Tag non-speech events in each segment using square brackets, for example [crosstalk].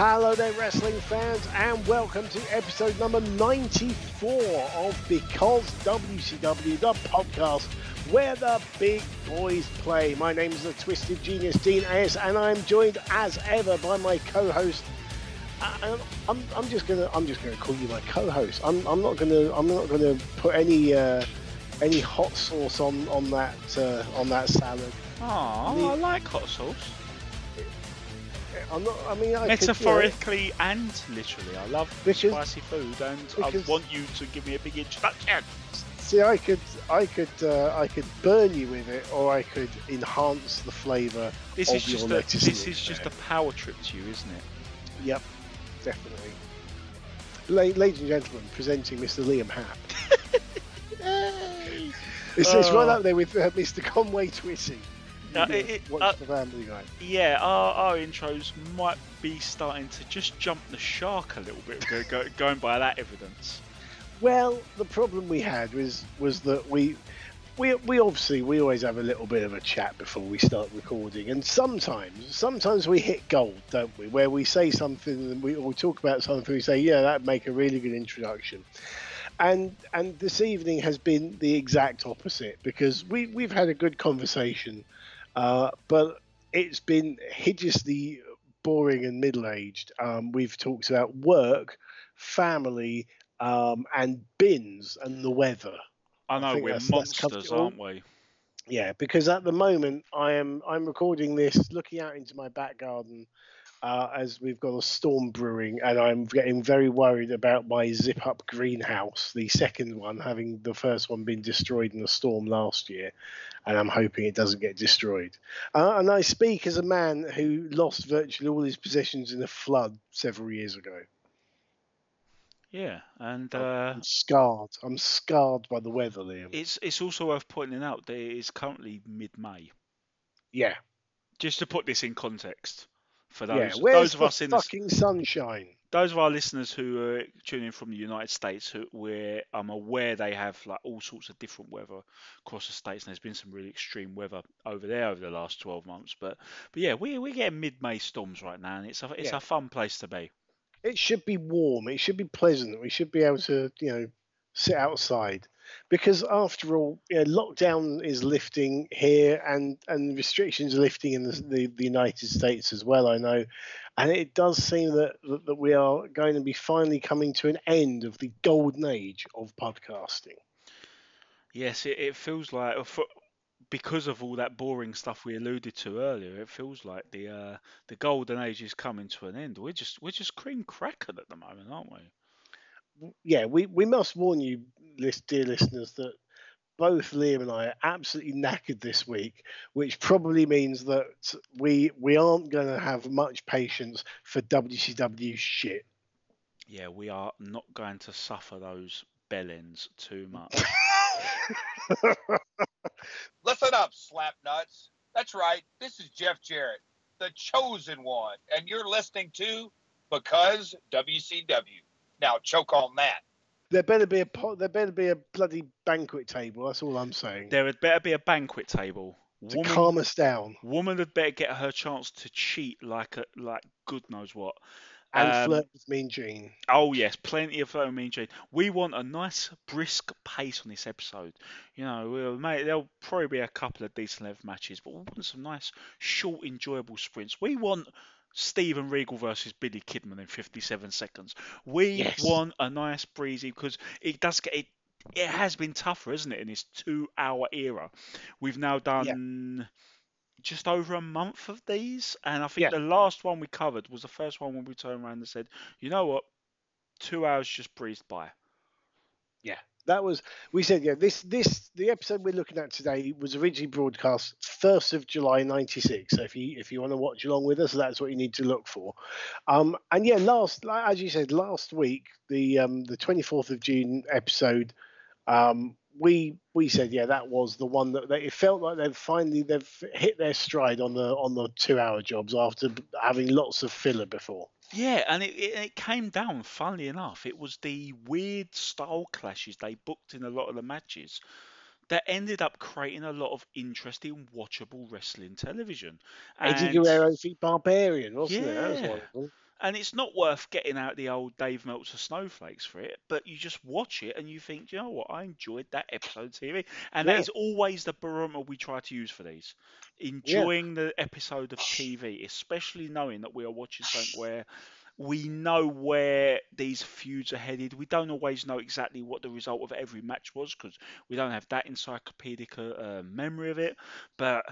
Hello there, wrestling fans, and welcome to episode number 94 of Because WCW, the podcast where the big boys play. My name is the Twisted Genius Dean Ayers, and I'm joined as ever by my co-host. Uh, I'm, I'm just gonna I'm just gonna call you my co-host. I'm, I'm not gonna I'm not gonna put any uh, any hot sauce on on that uh, on that salad. Oh, I like hot sauce. I'm not. I mean, I could, you know, Metaphorically and literally. I love spicy food and because- I want you to give me a big introduction. See, I could, I could, uh, I could burn you with it, or I could enhance the flavour This of is just a this is just a power trip to you, isn't it? Yep, definitely. La- ladies and gentlemen, presenting Mr. Liam Happ. [laughs] It's, it's right Oh. up there with uh, Mr. Conway Twitty. Uh, it- it- watch uh, the Family Guy. Yeah, our, our intros might be starting to just jump the shark a little bit, go, go, going by that evidence. Well, the problem we had was was that we. We, we obviously we always have a little bit of a chat before we start recording and sometimes sometimes we hit gold don't we where we say something and we, or we talk about something we say yeah that'd make a really good introduction and and this evening has been the exact opposite because we we've had a good conversation uh, but it's been hideously boring and middle-aged um, we've talked about work family um, and bins and the weather I know think we're that's- that's monsters, all. aren't we? yeah, because at the moment I am I'm recording this looking out into my back garden uh, as we've got a storm brewing, and I'm getting very worried about my zip up greenhouse, the second one, having the first one been destroyed in a storm last year, and I'm hoping it doesn't get destroyed. Uh, and I speak as a man who lost virtually all his possessions in a flood several years ago. Yeah, and uh, I'm scarred. I'm scarred by the weather, Liam. it's it's also worth pointing out that it is currently mid-May. yeah, Just to put this in context for those Where's those of the us in the, fucking sunshine? Those of our listeners who are tuning in from the United States, who where I'm aware they have like all sorts of different weather across the states, and there's been some really extreme weather over there over the last 12 months. But but yeah, we we're getting mid-May storms right now, and it's a it's Yeah. a fun place to be. it should be warm. It should be pleasant. We should be able to, you know, sit outside because after all, you know, lockdown is lifting here and and restrictions are lifting in the, the, the United States as well. I know, and it does seem that, that we are going to be finally coming to an end of the golden age of podcasting. Yes, it, it feels like uh, for, because of all that boring stuff we alluded to earlier, it feels like the uh, the golden age is coming to an end. We're just we're just cream crackered at the moment, aren't we? Yeah, we, we must warn you, list, dear listeners, that both Liam and I are absolutely knackered this week, which probably means that we we aren't going to have much patience for WCW shit. Yeah, we are not going to suffer those bellends too much. [laughs] Listen up, slap nuts. That's right. This is Jeff Jarrett, the chosen one, and you're listening to Because WCW. Now choke on that. There better be a po- there better be a bloody banquet table. That's all I'm saying. there had better be a banquet table. to Woman, calm us down woman had better get her chance to cheat like a like good knows what. and Um, flirt with Mean Gene. Oh yes, plenty of uh, Mean Gene. We want a nice brisk pace on this episode. You know, we'll make, there'll probably be a couple of decent length matches, but we want some nice, short, enjoyable sprints. We want Steven Regal versus Billy Kidman in 57 seconds. We Yes. want a nice breezy because it does get it. It has been tougher, isn't it, in this two-hour era? We've now done just over a month of these, and I think Yeah. the last one we covered was the first one when we turned around and said, "You know what? Two hours just breezed by." That was we said yeah. This this the episode we're looking at today was originally broadcast first of July '96. So if you if you want to watch along with us, that's what you need to look for. Um, and yeah, last as you said last week, the um, the 24th of June episode. Um, we we said yeah that was the one that they, it felt like they've finally they've hit their stride on the on the two hour jobs after having lots of filler before. Yeah, and it, it, it came down, funnily enough, it was the weird style clashes they booked in a lot of the matches that ended up creating a lot of interesting, watchable wrestling television. Eddie Guerrero v Barbarian, wasn't it? That was Yeah. One of them. and it's not worth getting out the old Dave Meltzer snowflakes for it, but you just watch it and you think, you know what, I enjoyed that episode of TV, and that Yeah. is always the barometer we try to use for these. Enjoying the episode of TV, especially knowing that we are watching something where we know where these feuds are headed. We don't always know exactly what the result of every match was because we don't have that encyclopedic uh, uh, memory of it, but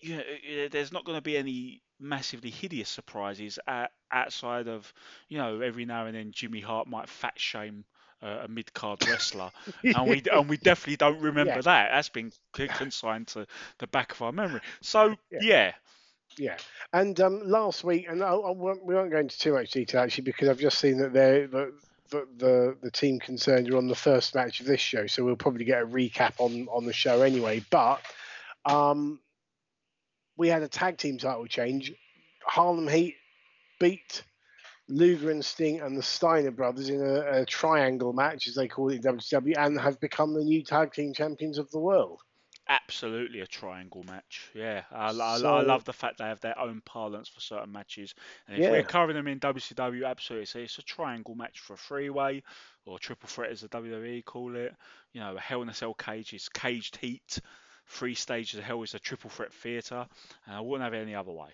you know, there's not going to be any massively hideous surprises at, outside of, you know, every now and then Jimmy Hart might fat shame uh, a mid card wrestler, [laughs] and we and we definitely don't remember Yeah. that. That's been consigned to the back of our memory. So Yeah. yeah, Yeah, and um, last week, and I, I won't, we won't go into too much detail actually because I've just seen that they're the, the the the team concerned are on the first match of this show, so we'll probably get a recap on on the show anyway. But um, we had a tag team title change. Harlem Heat beat Luger and Sting and the Steiner brothers in a, a triangle match, as they call it in WCW, and have become the new tag team champions of the world. absolutely a triangle match. Yeah, I, I, I love the fact they have their own parlance for certain matches. And if Yeah. we're covering them in WCW, absolutely. So it's a triangle match for a three-way or triple threat, as the WWE call it. You know, a Hell in a Cell cage is caged heat. Three stages of Hell is a triple threat theatre, and I wouldn't have it any other way.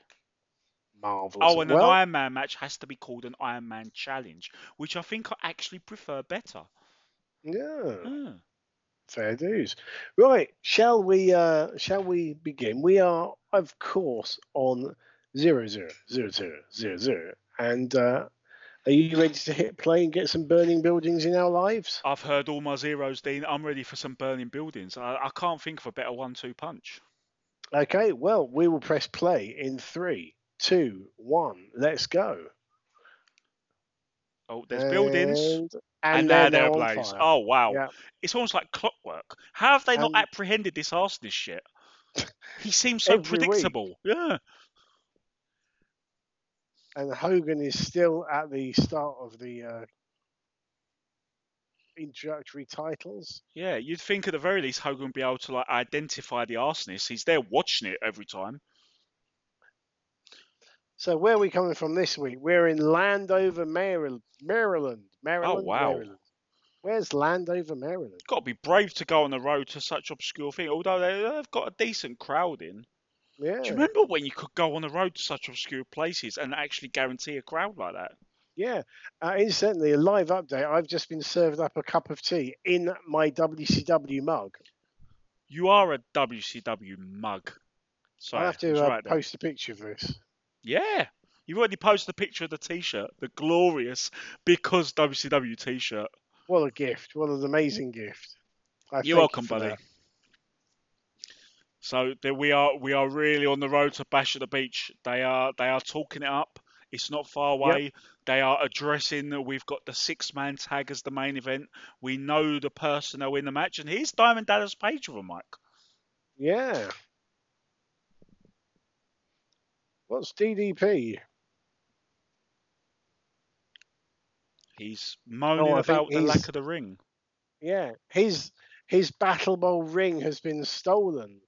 Marvelous. Oh, and well, an Iron Man match has to be called an Iron Man Challenge, which I think I actually prefer better. yeah. Hmm. Fair dues. Right, shall we uh shall we begin? We are of course on zero zero zero zero zero zero. And uh are you ready to hit play and get some burning buildings in our lives? I've heard all my zeros, Dean. I'm ready for some burning buildings. I, I can't think of a better one-two punch. Okay, well we will press play in three, two, one, let's go. Oh, there's buildings. And, And, and they're they're on ablaze. Oh wow! Yeah. It's almost like clockwork. How have they not And- apprehended this arsonist shit? [laughs] He seems so Every week. predictable. Yeah. And Hogan is still at the start of the uh, introductory titles. Yeah, you'd think at the very least Hogan would be able to like identify the arsonist. He's there watching it every time. So where are we coming from this week? We're in Landover, Maryland. Maryland. Maryland. Oh, wow. Maryland. Where's Landover, Maryland? Got to be brave to go on the road to such obscure thing. Although they- they've got a decent crowd in. Yeah. Do you remember when you could go on the road to such obscure places and actually guarantee a crowd like that? Yeah. Uh, incidentally, a live update. I've just been served up a cup of tea in my WCW mug. You are a WCW mug. So I have to uh, right there. post a picture of this. Yeah. You've already posted a picture of the t-shirt, the glorious because WCW t-shirt. What a gift! What an amazing gift! I You're welcome, you buddy. that. So there we are. We are really on the road to Bash at the Beach. They are. They are talking it up. It's not far away. They are addressing that we've got the six-man tag as the main event. We know the person personnel in the match, and here's Diamond Dallas Page with a mic. Yeah. What's DDP? He's oh, moaning Oh, about the lack of the ring. Yeah, his his Battle Bowl ring has been stolen.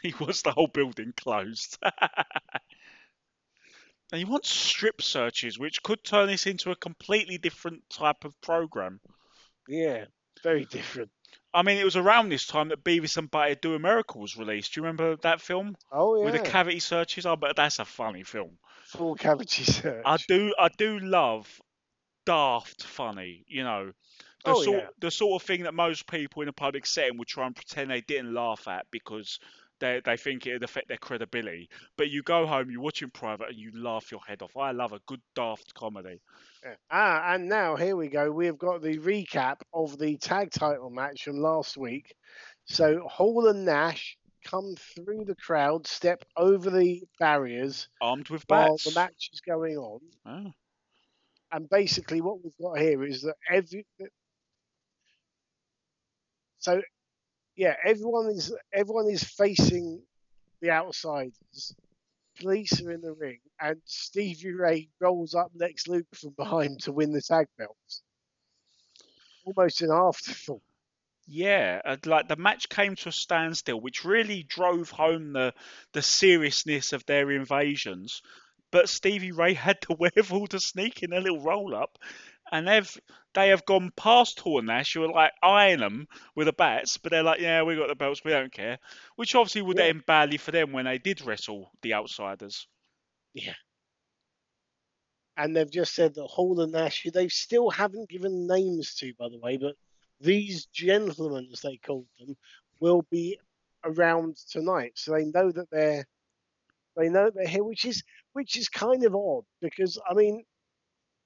[laughs] He wants the whole building closed. [laughs] and he wants strip searches, which could turn this into a completely different type of program. Yeah, very different. I mean, it was around this time that Beavis and Butthead Do America was released. Do you remember that film Oh yeah, with the cavity searches? Oh, but that's a funny film. full cavity search. I do, I do love daft funny. You know, the Oh, sort, yeah. the sort of thing that most people in a public setting would try and pretend they didn't laugh at because they they think it'd affect their credibility. But you go home, you watch in private, and you laugh your head off. I love a good daft comedy. Yeah. Ah, and now here we go. We have got the recap of the tag title match from last week. So Hall and Nash come through the crowd, step over the barriers Armed with bats, while the match is going on. Oh. And basically, what we've got here is that every so yeah, everyone is everyone is facing the outsiders. Police are in the ring, and Stevie Ray rolls up Lex Luger from behind to win the tag belts. Almost an afterthought. Yeah, uh, like the match came to a standstill, which really drove home the the seriousness of their invasions. But Stevie Ray [laughs] had the wherewithal to sneak in a little roll up, and they've they have gone past Hall and Nash, who are like eyeing them with the bats, but they're like, yeah, we got the belts, we don't care. Which obviously would Yeah. end badly for them when they did wrestle the outsiders. Yeah. And they've just said that Hall and Nash, who they still haven't given names to, by the way, but these gentlemen, as they called them, will be around tonight. So they know that they're they know that they're here, which is which is kind of odd because I mean,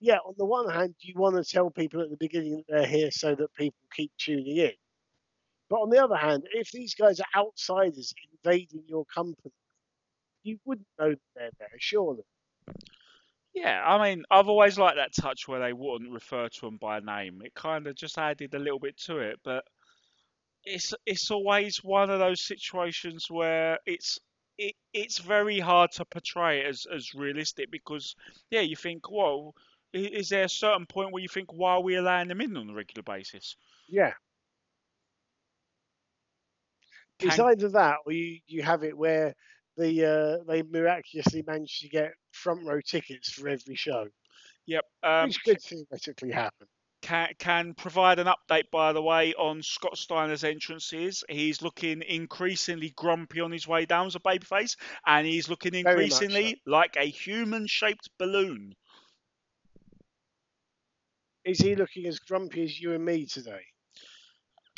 yeah, on the one hand, you want to tell people at the beginning that they're here so that people keep tuning in. But on the other hand, if these guys are outsiders invading your company, you wouldn't know that they're there, surely. Yeah, I mean, I've always liked that touch where they wouldn't refer to them by name. It kind of just added a little bit to it, but it's it's always one of those situations where it's it, it's very hard to portray it as, as realistic because yeah, you think, well, is there a certain point where you think, why are we allowing them in on a regular basis? Yeah. It's either that or you, you have it where the uh, they miraculously manage to get front row tickets for every show, Yep. Um, which could theoretically happen. can can provide an update by the way on Scott Steiner's entrances. He's looking increasingly grumpy on his way down as a babyface, and he's looking much so. increasingly like a human-shaped balloon. Is he looking as grumpy as you and me today?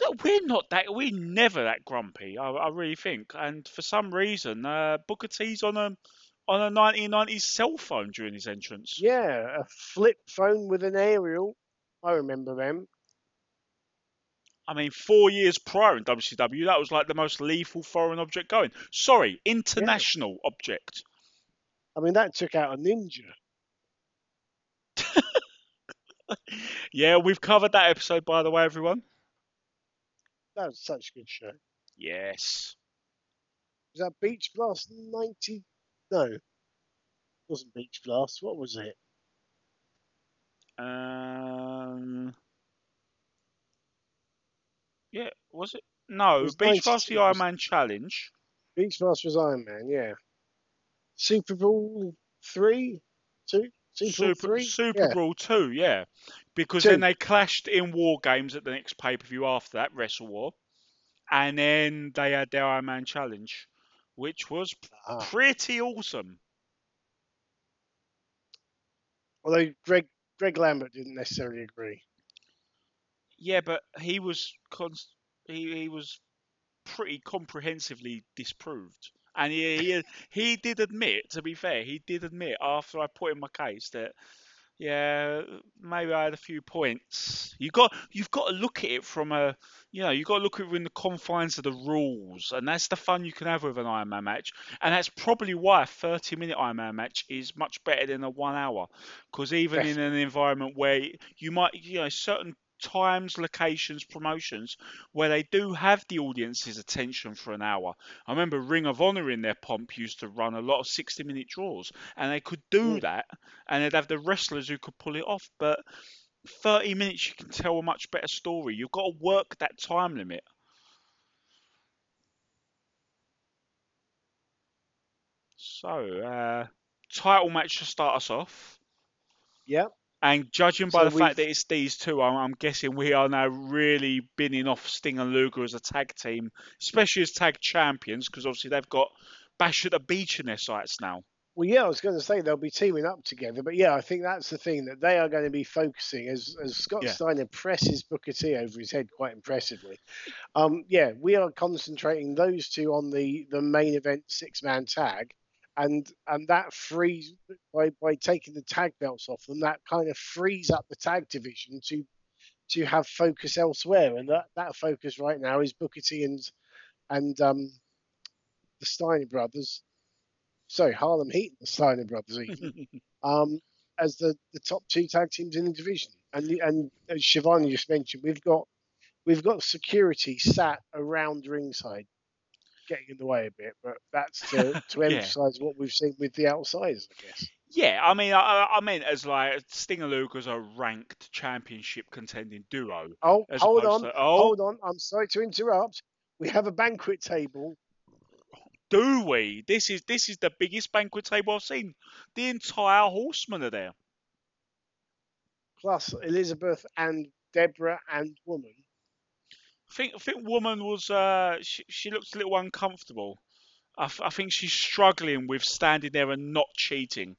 No, We're not that. We're never that grumpy. I, I really think. And for some reason, uh, Booker T's on a on a 1990s cell phone during his entrance. Yeah, a flip phone with an aerial. I remember them. I mean, four years prior in WCW, that was like the most lethal foreign object going. Sorry, international object. I mean, that took out a ninja. [laughs] Yeah, we've covered that episode, by the way, everyone. That was such a good show. Yes. Was that Beach Blast 90? No. It wasn't Beach Blast. What was it? Um. Yeah, was it? No, was Beach Blast the 92, Iron Man Challenge. Beach Blast was Iron Man, yeah. Super Brawl 3? 2? Super, Bowl Super 3? Super yeah. Brawl 2, yeah. Because Two. then they clashed in War Games at the next pay per view after that, Wrestle War. And then they had their Iron Man Challenge, which was Ah. pretty awesome. Although Greg Greg Lambert didn't necessarily agree. Yeah, but he was const- he, he was pretty comprehensively disproved. And he, he he did admit, to be fair, he did admit after I put in my case that yeah, maybe I had a few points. You got you've got to look at it from a you know, you've got to look at it within the confines of the rules, and that's the fun you can have with an Iron Man match. And that's probably why a 30 minute Iron Man match is much better than a one hour. Because even in an environment where you might, you know, certain times, locations, promotions where they do have the audience's attention for an hour. I remember Ring of Honor in their pomp used to run a lot of 60 minute draws, and they could do Mm. that, and they'd have the wrestlers who could pull it off. But 30 minutes, you can tell a much better story. You've got to work that time limit. So, uh, title match to start us off. Yeah. And judging by So the fact we've- that it's these two, I'm, I'm guessing we are now really binning off Sting and Luger as a tag team, especially as tag champions, because obviously they've got Bash at the Beach in their sights now. Well, yeah, I was going to say they'll be teaming up together, but yeah, I think that's the thing that they are going to be focusing as as Scott Yeah. Steiner presses Booker T over his head quite impressively. Um, yeah, we are concentrating those two on the the main event six man tag, and and that frees by by taking the tag belts off them, that kind of frees up the tag division to to have focus elsewhere, and that that focus right now is Booker T and and um, the Steiner brothers. Sorry, Harlem Heat and the Steiner brothers even, [laughs] um, as the, the top two tag teams in the division. And the- and as Schiavone just mentioned, we've got we've got security sat around ringside, getting in the way a bit. But that's to, [laughs] to Yeah. emphasise what we've seen with the outsiders, I guess. Yeah, I mean, I, I- meant as like Stinger Luger's a ranked championship contending duo. Oh, hold on, to- oh. hold on. I'm sorry to interrupt. We have a banquet table. Do we? This is this is the biggest banquet table I've seen. The entire Horsemen are there. Plus Elizabeth and Deborah and Woman. I think I think woman was uh she, she looks a little uncomfortable. I, f- I think she's struggling with standing there and not cheating.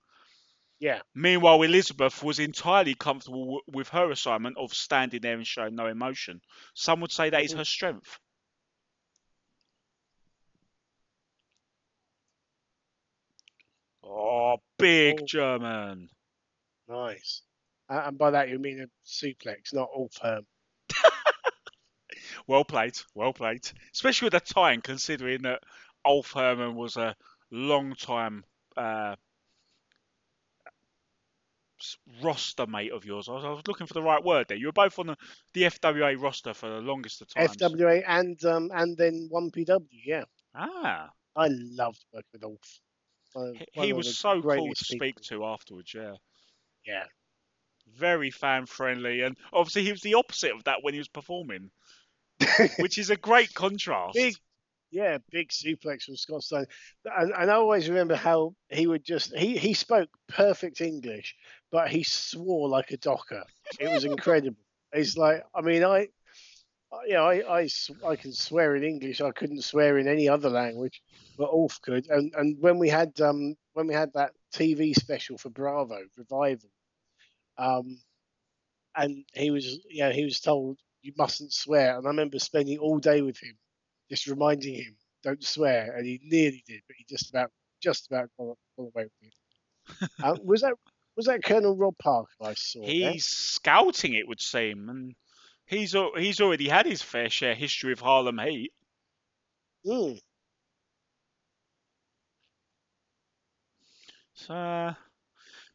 Yeah, Meanwhile, Elizabeth was entirely comfortable w- with her assignment of standing there and showing no emotion. Some would say that is her strength. Oh, big Oh. German. nice. Uh, and by that you mean a suplex, not all firm. Well played, well played. Especially with the time, considering that Ulf Herman was a long time uh, roster mate of yours. I was, I was looking for the right word there. You were both on the, the FWA roster for the longest of times. FWA and um and then one PW. Yeah, Ah, I loved working with Ulf. One he, one he of was so cool to speak people. to afterwards. Yeah, Yeah, very fan friendly, and obviously he was the opposite of that when he was performing, [laughs] which is a great contrast. big, yeah, big suplex from Scott Steiner. And, and I always remember how he would just he he spoke perfect English, but he swore like a docker. It was incredible. It's like I mean I. You know, I, I, I can swear in English. I couldn't swear in any other language, but Ulf could. And and when we had um when we had that TV special for Bravo Revival, um, and he was you know he was told you mustn't swear, and I remember spending all day with him, just reminding him don't swear, and he nearly did, but he just about just about got, got away with it. [laughs] uh, was that was that Colonel Rob Parker I saw? there? He's scouting, it would seem, and he's he's already had his fair share history of Harlem Heat. Mm. So,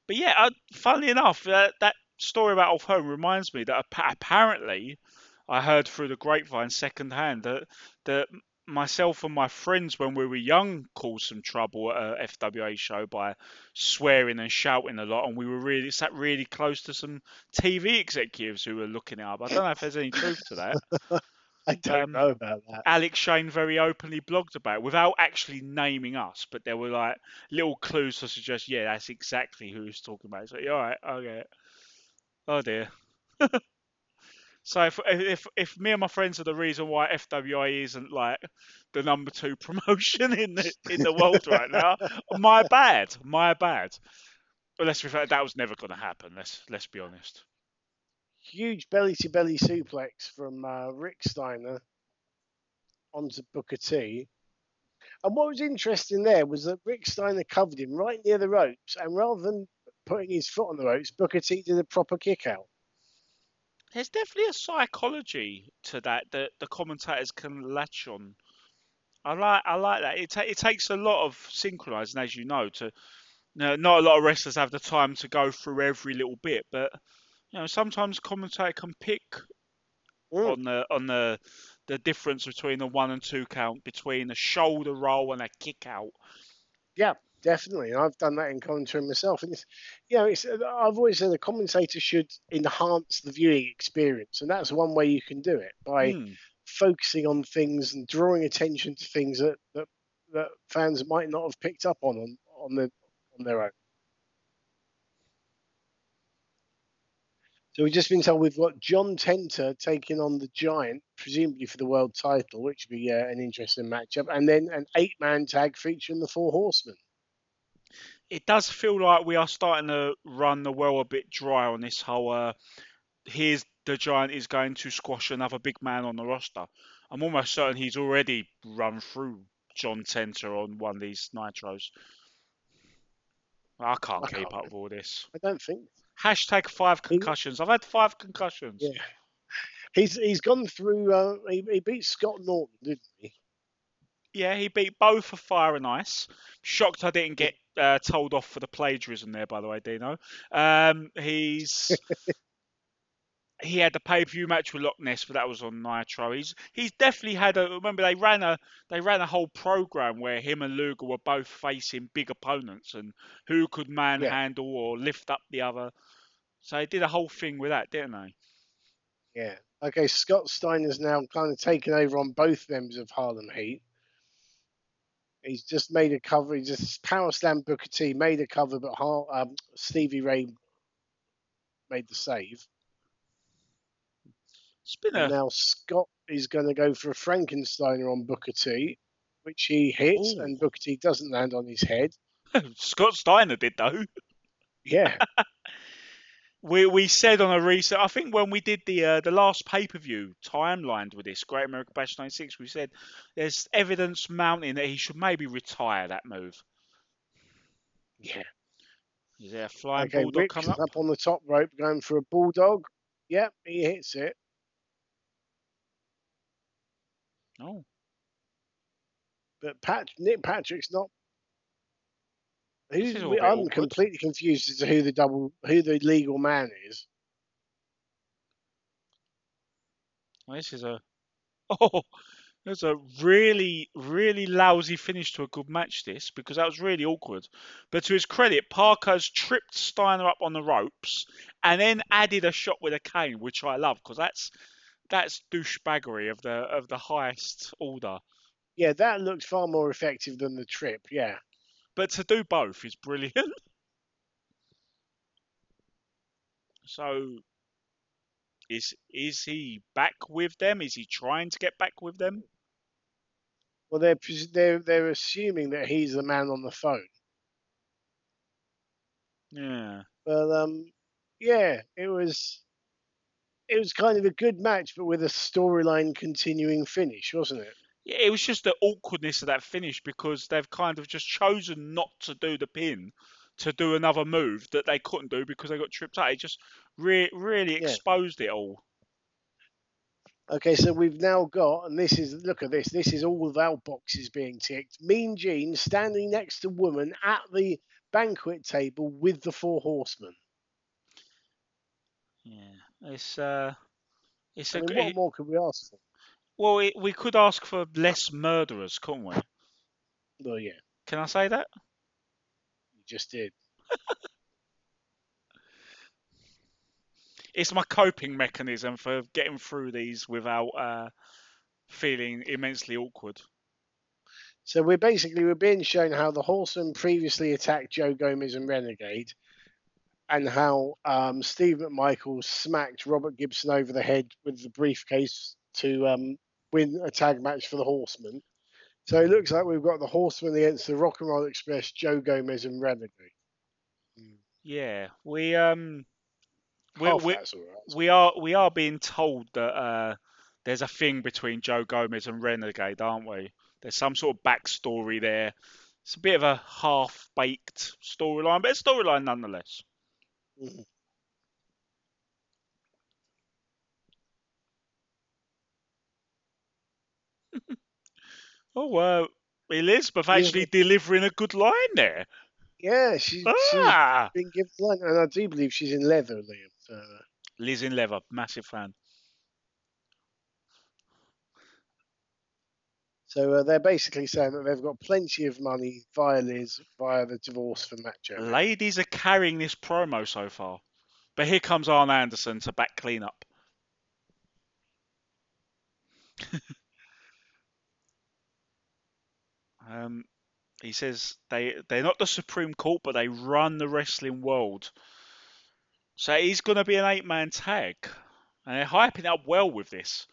but yeah, uh, funnily enough, uh, that story about Ulf Herman reminds me that apparently I heard through the grapevine secondhand that that myself and my friends when we were young caused some trouble at a FWA show by swearing and shouting a lot, and we were really sat really close to some TV executives who were looking it up. I don't know if there's any truth to that. [laughs] I don't Um, know about that. Alex Shane very openly blogged about it without actually naming us, but there were like little clues to suggest, yeah, that's exactly who he's talking about. So, yeah, all right, okay. Oh dear. [laughs] so if, if if me and my friends are the reason why FWA isn't like the number two [laughs] promotion in the in the world right now, my bad, my bad. But let's be fair, that was never going to happen. Let's let's be honest. Huge belly to belly suplex from uh, Rick Steiner onto Booker T. And what was interesting there was that Rick Steiner covered him right near the ropes, and rather than putting his foot on the ropes, Booker T did a proper kick out. There's definitely a psychology to that that the commentators can latch on. I like I like that. It ta- it takes a lot of synchronizing, as you know, to no, not a lot of wrestlers have the time to go through every little bit, but you know sometimes commentator can pick Mm. on the on the the difference between the one and two count between a shoulder roll and a kick out. Yeah, definitely. And I've done that in commentary myself. And it's, you know, it's, I've always said a commentator should enhance the viewing experience, and that's one way you can do it by Hmm. focusing on things and drawing attention to things that, that that fans might not have picked up on on, on the on their own. So we've just been told we've got John Tenta taking on the Giant, presumably for the world title, which would be uh, an interesting matchup, and then an eight-man tag featuring the Four Horsemen. It does feel like we are starting to run the well a bit dry on this whole. Uh, here's the giant is going to squash another big man on the roster. I'm almost certain he's already run through John Tenta on one of these nitros. I can't I keep can't. up with all this. I don't think. Hashtag five concussions. I've had five concussions. Yeah. He's he's gone through. Uh, he, he beat Scott Norton, didn't he? Yeah, he beat both for Fire and Ice. Shocked I didn't get uh, told off for the plagiarism there, by the way, Dino. Um, he's [laughs] he had the pay per view match with Loch Ness, but that was on Nitro. He's he's definitely had a. Remember they ran a they ran a whole program where him and Luger were both facing big opponents and who could manhandle or lift up the other. So they did a whole thing with that, didn't they? Yeah. Okay, Scott Stein Steiner's now kind of taken over on both members of Harlem Heat. He's just made a cover. He just power slam Booker T, made a cover, but um, Stevie Ray made the save. And now Scott is going to go for a Frankensteiner on Booker T, which he hits, Ooh. and Booker T doesn't land on his head. [laughs] Scott Steiner did though. Yeah, [laughs] We we said on a recent, I think when we did the uh, the last pay per view timelined with this Great American Bash '96, we said there's evidence mounting that he should maybe retire that move. yeah. Is there a flying Okay, bulldog Rick's coming up? up on the top rope, going for a bulldog. Yep, he hits it. Oh, But Pat, Nick Patrick's not. Who's, is all a we- I'm awkward. completely confused as to who the double, who the legal man is. well, this is a [laughs] oh, there's a really really lousy finish to a good match. This because that was really awkward. But to his credit, Parker's tripped Steiner up on the ropes and then added a shot with a cane, which I love because that's that's douchebaggery of the of the highest order. Yeah, that looked far more effective than the trip. Yeah, But to do both is brilliant. [laughs] so is is he back with them? Is he trying to get back with them? well, they're they're they're assuming that he's the man on the phone. Yeah. But um, yeah, it was it was kind of a good match, but with a storyline continuing finish, wasn't it? Yeah, it was just the awkwardness of that finish because they've kind of just chosen not to do the pin to do another move that they couldn't do because they got tripped up. It just re- really Yeah. exposed it all. Okay, so we've now got, and this is look at this. This is all of our boxes being ticked. Mean Gene standing next to woman at the banquet table with the four horsemen. Yeah, it's uh, it's I a mean, g- what it- more could we ask for? Well, it, we could ask for less murderers, couldn't we? Well, yeah, Can I say that? you just did. [laughs] It's my coping mechanism for getting through these without uh, feeling immensely awkward. So we're basically we're being shown how the horsemen previously attacked Joe Gomez and Renegade, and how um, Steve McMichael smacked Robert Gibson over the head with the briefcase to um, win a tag match for the Horsemen. So it looks like we've got the Horsemen against the Rock and Roll Express, Joe Gomez and Renegade. Yeah, we um, we Half we, that's all right. we are we are being told that uh, there's a thing between Joe Gomez and Renegade, aren't we? There's some sort of backstory there. It's a bit of a half-baked storyline, but a storyline nonetheless. Mhm. [laughs] Oh, uh, Elizabeth actually delivering a good line there. Yeah, she, she's Ah, been given line, and I do believe she's in leather, Liam. So, Liz in leather, massive fan. so uh, they're basically saying that they've got plenty of money via Liz, via the divorce from Matt Jones. Ladies are carrying this promo so far, but here comes Arn Anderson to back clean up. [laughs] um, he says they they're not the Supreme Court, but they run the wrestling world. So he's going to be an eight-man tag, and they're hyping up well with this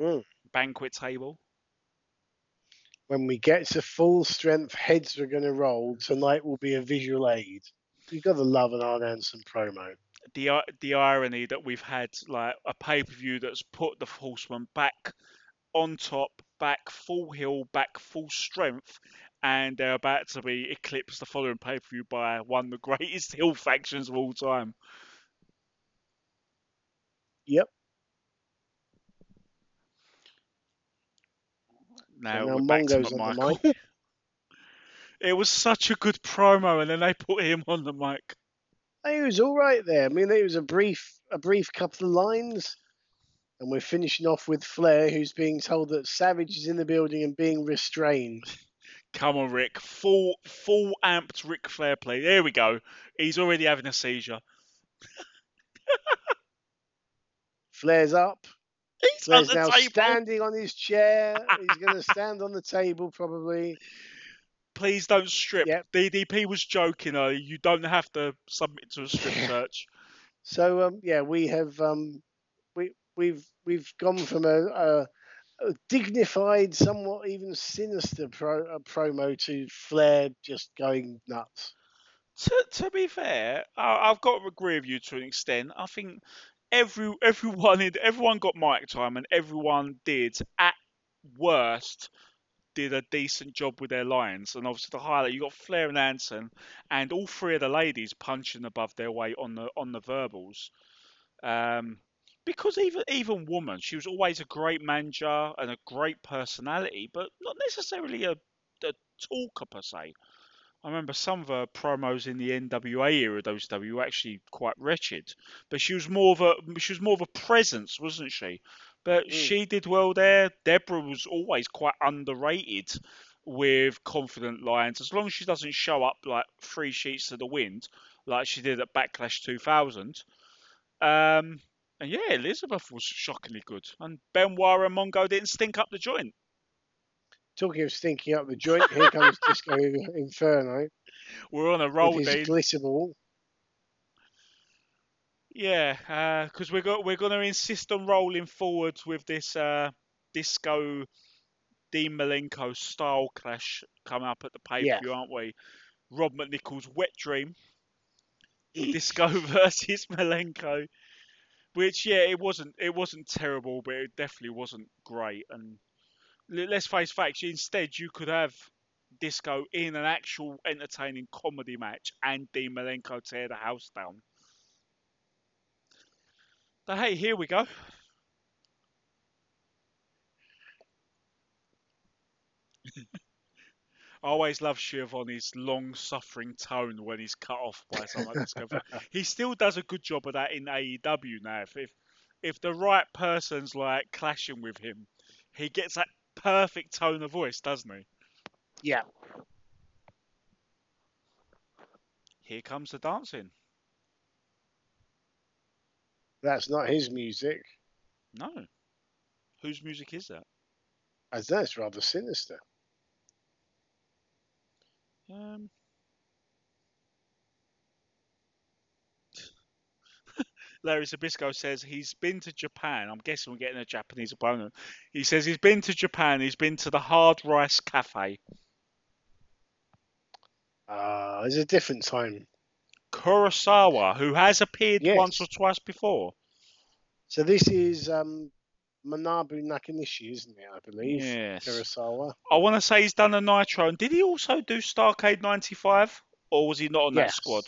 Mm. banquet table. When we get to full strength, heads are going to roll. Tonight will be a visual aid. You've got to love an Arn Anderson promo. the the irony that we've had like a pay per view that's put the Horseman back on top, back full heel, back full strength, and they're about to be eclipsed the following pay per view by one of the [laughs] greatest heel factions of all time. Yep. Now now we're back to the mic. [laughs] [laughs] It was such a good promo, and then they put him on the mic. He was all right there. I mean, it was a brief, a brief couple of lines, and we're finishing off with Flair, who's being told that Savage is in the building and being restrained. [laughs] Come on, Rick. Full, full amped Ric Flair play. There we go. He's already having a seizure. [laughs] Flair's up. He's on Flair's the now table. standing on his chair. He's going [laughs] to stand on the table probably. Please don't strip. Yep. DDP was joking earlier. You don't have to submit to a strip search. So um, yeah, we have um, we we've we've gone from a, a, a dignified, somewhat even sinister pro, promo to Flair just going nuts. To, to be fair, I, I've got to agree with you to an extent. I think every [laughs] everyone everyone got mic time and everyone did at worst did a decent job with their lines. And obviously the highlight you got Flair and Anson and all three of the ladies punching above their weight on the on the verbals. Um, because even even woman, she was always a great manager and a great personality, but not necessarily a, a talker per se. I remember some of her promos in the NWA era of WCW were actually quite wretched, but she was more of a she was more of a presence, wasn't she? But Mm. she did well there. Deborah was always quite underrated with confident lines, as long as she doesn't show up like three sheets to the wind, like she did at Backlash 2000. Um, and yeah, Elizabeth was shockingly good, and Benoit and Mongo didn't stink up the joint. Talking of stinking up the joint, here comes Disco [laughs] Inferno We're on a roll, with his glitter ball. Yeah, because we're go- we're going to insist on rolling forward with this uh, disco Dean Malenko style clash coming up at the pay per view, aren't we? Rob McNichols' Wet Dream, Disco [laughs] versus Malenko, which yeah, it wasn't it wasn't terrible, but it definitely wasn't great. And let's face facts, instead you could have Disco in an actual entertaining comedy match and Dean Malenko tear the house down. But hey, here we go. [laughs] I always love Schiavone's long-suffering tone when he's cut off by someone like [laughs] Disco. he still does a good job of that in AEW now. If, if if the right person's like clashing with him, he gets that perfect tone of voice, doesn't he? Yeah. Here comes the dancing. That's not his music. No. Whose music is that? As that's rather sinister. Um, Larry Zbyszko says he's been to Japan. I'm guessing we're getting a Japanese opponent. He says he's been to Japan. He's been to the Hard Rice Cafe. Uh, it's a different time. Kurosawa, who has appeared Yes. once or twice before. So this is um, Manabu Nakanishi, isn't it? I believe. Yes. Kurosawa. I want to say he's done a Nitro. And did he also do Starcade 95? Or was he not on that Yes. squad?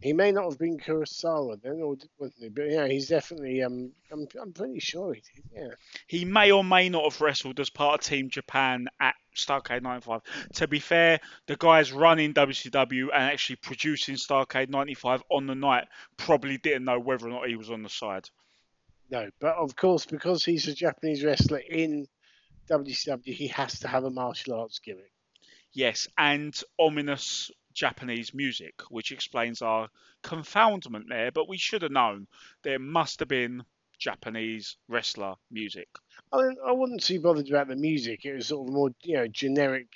He may not have been Kurosawa then, or d- wasn't he? But yeah, he's definitely. Um, I'm, I'm pretty sure he did. Yeah. He may or may not have wrestled as part of Team Japan at Starcade 95. To be fair, the guys running WCW and actually producing Starcade 95 on the night probably didn't know whether or not he was on the side. No, but of course, because he's a Japanese wrestler in WCW, he has to have a martial arts gimmick. Yes, and ominous Japanese music, which explains our confoundment there. But we should have known there must have been Japanese wrestler music. I, mean, I wasn't too bothered about the music. It was sort of more, you know, generic,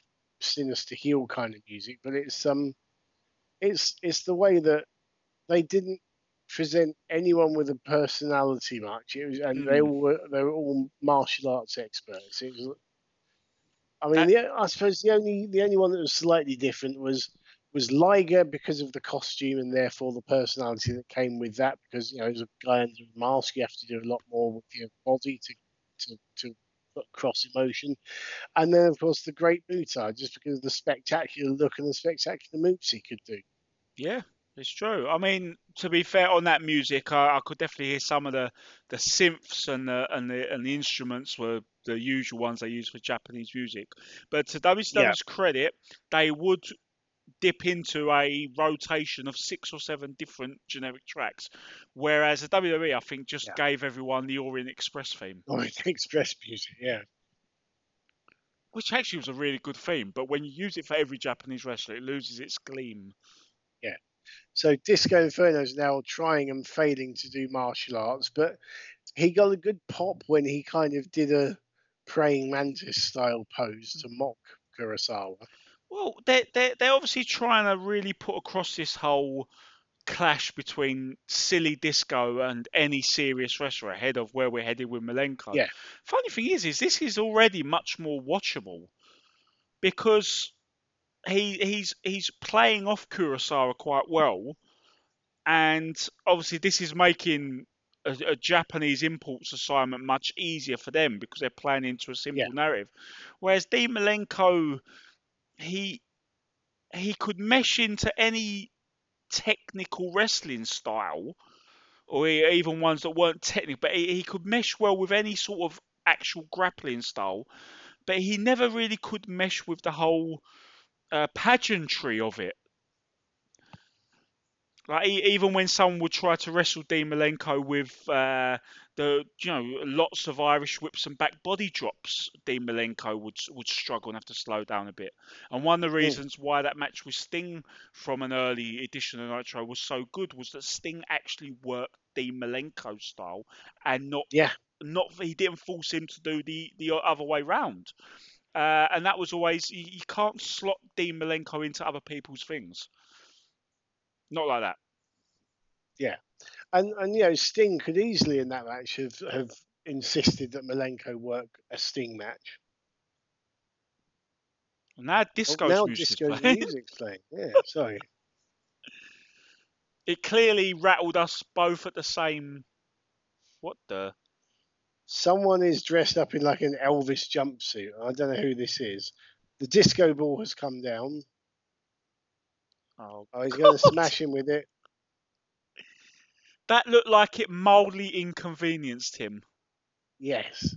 sinister heel kind of music. But it's um, it's it's the way that they didn't present anyone with a personality match. It was, and they Mm. all were they were all martial arts experts. It was, I mean, the, I suppose the only the only one that was slightly different was was Liger because of the costume and therefore the personality that came with that. Because you know, as a guy under a mask, you have to do a lot more with your body to to, to put across emotion. And then, of course, the Great Muta, just because of the spectacular look and the spectacular moves he could do. Yeah, it's true. I mean, to be fair on that music, I, I could definitely hear some of the, the synths and the and the and the instruments were the usual ones they use for Japanese music. But to WCW's credit, they would dip into a rotation of six or seven different generic tracks, whereas the WWE, I think, just Yeah. gave everyone the Orient Express theme, Oh, Express music, yeah. which actually was a really good theme. But when you use it for every Japanese wrestler, it loses its gleam. So Disco Inferno is now trying and failing to do martial arts, but he got a good pop when he kind of did a praying mantis style pose to mock Kurasawa. Well, they're, they're, they're obviously trying to really put across this whole clash between silly disco and any serious wrestler ahead of where we're headed with Malenko. Yeah. Funny thing is, is this is already much more watchable because he he's he's playing off Kurasawa quite well, and obviously this is making a, a Japanese impulse assignment much easier for them because they're playing into a simple Yeah. narrative. Whereas Dean Malenko, he he could mesh into any technical wrestling style, or even ones that weren't technical, but he, he could mesh well with any sort of actual grappling style. But he never really could mesh with the whole uh, pageantry of it. Like even when someone would try to wrestle Dean Malenko with uh, the you know lots of Irish whips and back body drops, Dean Malenko would would struggle and have to slow down a bit. And one of the reasons why that match with Sting from an early edition of Nitro was so good was that Sting actually worked Dean Malenko style and not Yeah. not he didn't force him to do the the other way round. Uh, and that was always you, you can't slot Dean Malenko into other people's things. Not like that. Yeah, and and you know, Sting could easily in that match have, have insisted that Malenko work a Sting match. Now Oh, disco's now music's disco's playing. music's playing. [laughs] Yeah, sorry. It clearly rattled us both at the same. What the? Someone is dressed up in like an Elvis jumpsuit. I don't know who this is. The disco ball has come down. Oh, Oh, he's going to smash him with it. That looked like it mildly inconvenienced him. Yes.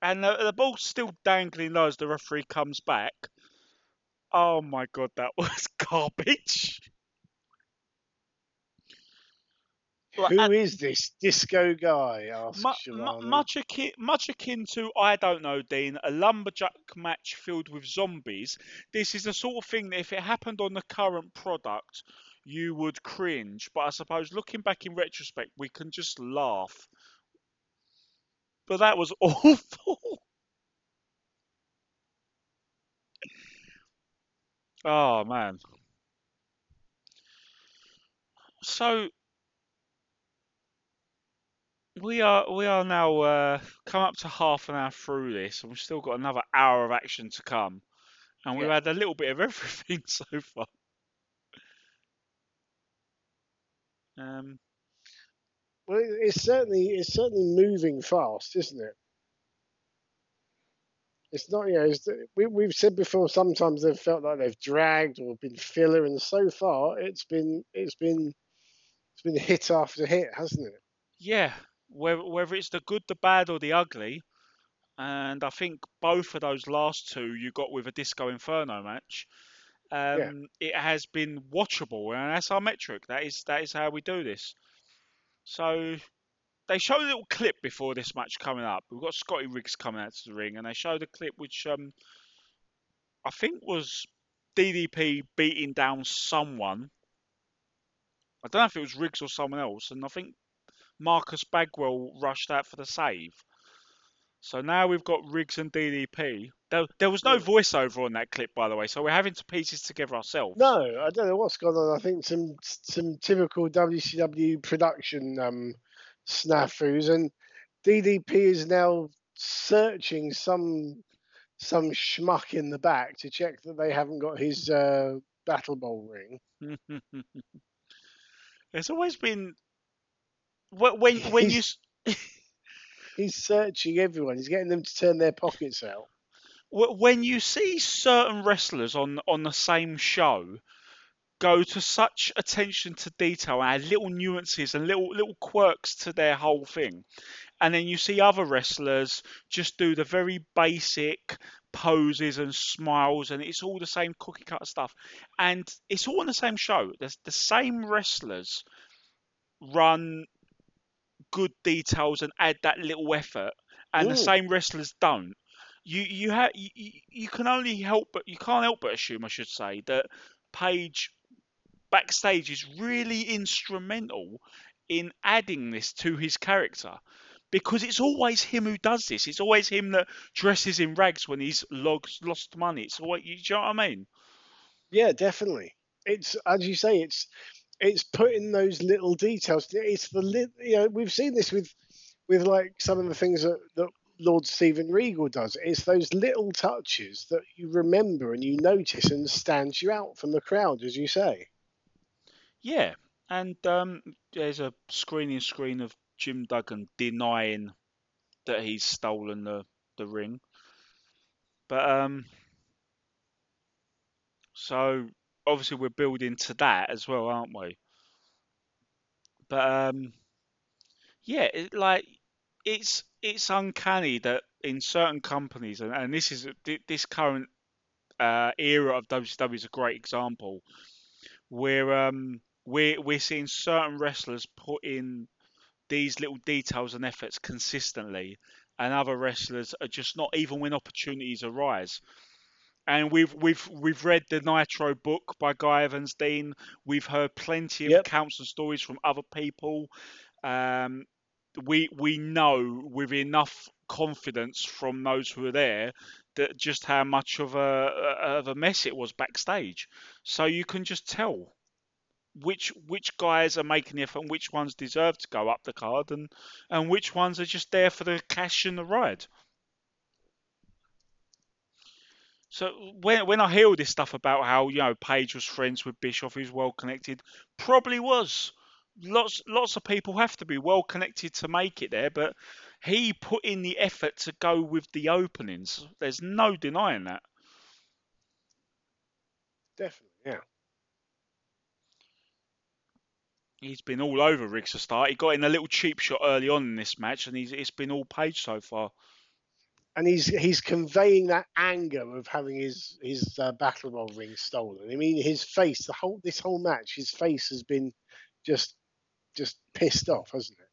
And the, the ball's still dangling low as the referee comes back. Oh my god, that [laughs] was garbage. Well, Who is this disco guy? Asked Mu- mu- much akin, much akin to I don't know, Dean, a lumberjack match filled with zombies. This is the sort of thing that if it happened on the current product, you would cringe. But I suppose looking back in retrospect, we can just laugh. But that was [laughs] awful. oh man. So we are we are now uh, come up to half an hour through this, and we've still got another hour of action to come, and we've Yeah. had a little bit of [laughs] everything so far. Um, Well, it's certainly it's certainly moving fast, isn't it? It's not, you know, it's, we, we've said before. Sometimes they've felt like they've dragged or been filler, and so far it's been it's been it's been hit after hit, hasn't it? yeah, whether whether it's the good, the bad, or the ugly, and I think both of those last two you got with a Disco Inferno match. Um, It has been watchable, and that's our metric. That is that is how we do this. So they showed a little clip before this match coming up. We've got Scotty Riggs coming out to the ring, and they showed a clip which um, I think was DDP beating down someone. I don't know if it was Riggs or someone else, and I think Marcus Bagwell rushed out for the save. So now we've got Riggs and DDP. There, there was no voiceover on that clip, by the way, so we're having to piece this together ourselves. No, I don't know what's gone on. I think some some typical WCW production um, snafus, and DDP is now searching some some schmuck in the back to check that they haven't got his uh, battle bowl ring. [laughs] There's always been when when you [laughs] He's- searching everyone. He's getting them to turn their pockets out. when you see certain wrestlers on on the same show go to such attention to detail and add little nuances and little little quirks to their whole thing and then you see other wrestlers just do the very basic poses and smiles and it's all the same cookie cutter stuff and it's all on the same show there's the same wrestlers run good details and add that little effort and the Mm. same wrestlers don't you you have you, you- you can only help but you can't help but assume I should say that Page backstage is really instrumental in adding this to his character because it's always him who does this. It's always him that dresses in rags when he's lost lost money. It's always, you know what I mean? Yeah, definitely. It's as you say. It's it's putting those little details. It's the. You know, we've seen this with with like some of the things that, that Lord Steven Regal does. It's those little touches that you remember and you notice and stands you out from the crowd, as you say. Yeah, and um, there's a screening screen of Jim Duggan denying that he's stolen the the ring, but um, so obviously we're building to that as well, aren't we? But um, yeah, it, like it's it's uncanny that in certain companies, and, and this is this current uh, era of WCW is a great example, where um, we're we're seeing certain wrestlers put in these little details and efforts consistently, and other wrestlers are just not even when opportunities arise. And we've we've we've read the Nitro book by Guy Evans Dean. We've heard plenty of Yep. accounts and stories from other people. Um, we we know with enough confidence from those who are there that just how much of a of a mess it was backstage. So you can just tell which which guys are making the effort and which ones deserve to go up the card and and which ones are just there for the cash and the ride. So when when I hear all this stuff about how you know Page was friends with Bischoff, who's well connected, probably was. Lots lots of people have to be well connected to make it there, but he put in the effort to go with the openings. There's no denying that. Definitely, yeah. He's been all over Riggs to start. He got in a little cheap shot early on in this match, and he's it's been all Page so far. And he's he's conveying that anger of having his his uh, battle royal ring stolen. I mean, his face, the whole this whole match, his face has been just just pissed off, hasn't it?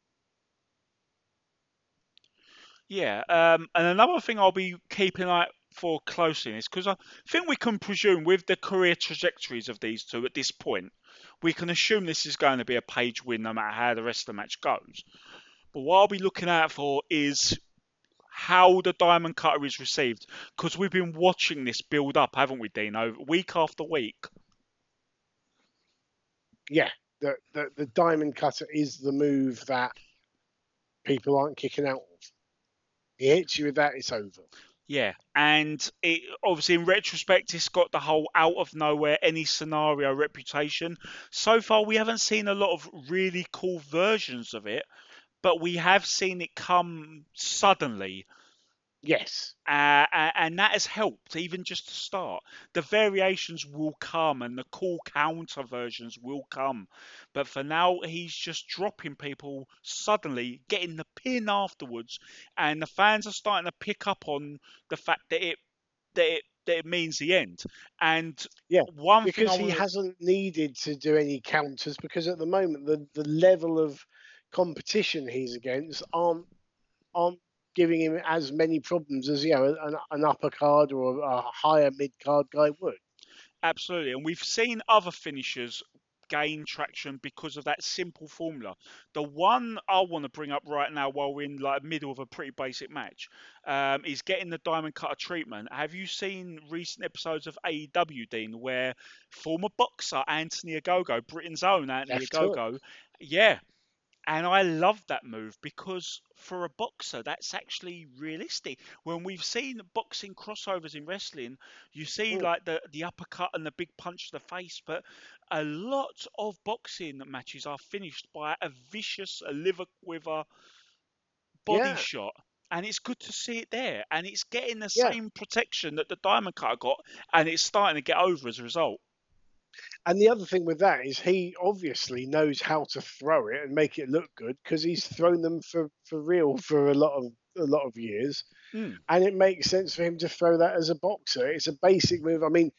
Yeah, um, and another thing I'll be keeping eye for closely is because I think we can presume with the career trajectories of these two at this point, we can assume this is going to be a page win no matter how the rest of the match goes. But what I'll be looking out for is how the diamond cutter is received because we've been watching this build up, haven't we, Dino? Week after week. Yeah, the, the the diamond cutter is the move that people aren't kicking out of. He hits you with that, it's over. Yeah, and it obviously in retrospect, it's got the whole out of nowhere any scenario reputation. So far, we haven't seen a lot of really cool versions of it, but we have seen it come suddenly, Yes, uh, and that has helped even just to start. The variations will come, and the cool counter versions will come, but for now, he's just dropping people suddenly, getting the pin afterwards, and the fans are starting to pick up on the fact that it that it that it means the end. And Yeah, one because I he hasn't needed to do any counters because at the moment the, the level of competition he's against aren't aren't giving him as many problems as you know an, an upper card or a higher mid card guy would. Absolutely, and we've seen other finishers gain traction because of that simple formula. The one I want to bring up right now, while we're in like middle of a pretty basic match, um, is getting the diamond cutter treatment. Have you seen recent episodes of AEW, Dean, where former boxer Anthony Ogogo, Britain's own Anthony. Ogogo, yeah, And I love that move because for a boxer, that's actually realistic. When we've seen boxing crossovers in wrestling, you see Mm. like the the uppercut and the big punch to the face, but a lot of boxing matches are finished by a vicious a liver quiver body Yeah. shot. And it's good to see it there. And it's getting the Yeah. same protection that the Diamond Cutter got, and it's starting to get over as a result. And the other thing with that is he obviously knows how to throw it and make it look good because he's thrown them for, for real [laughs] for a lot of a lot of years, Mm. and it makes sense for him to throw that as a boxer. It's a basic move. I mean,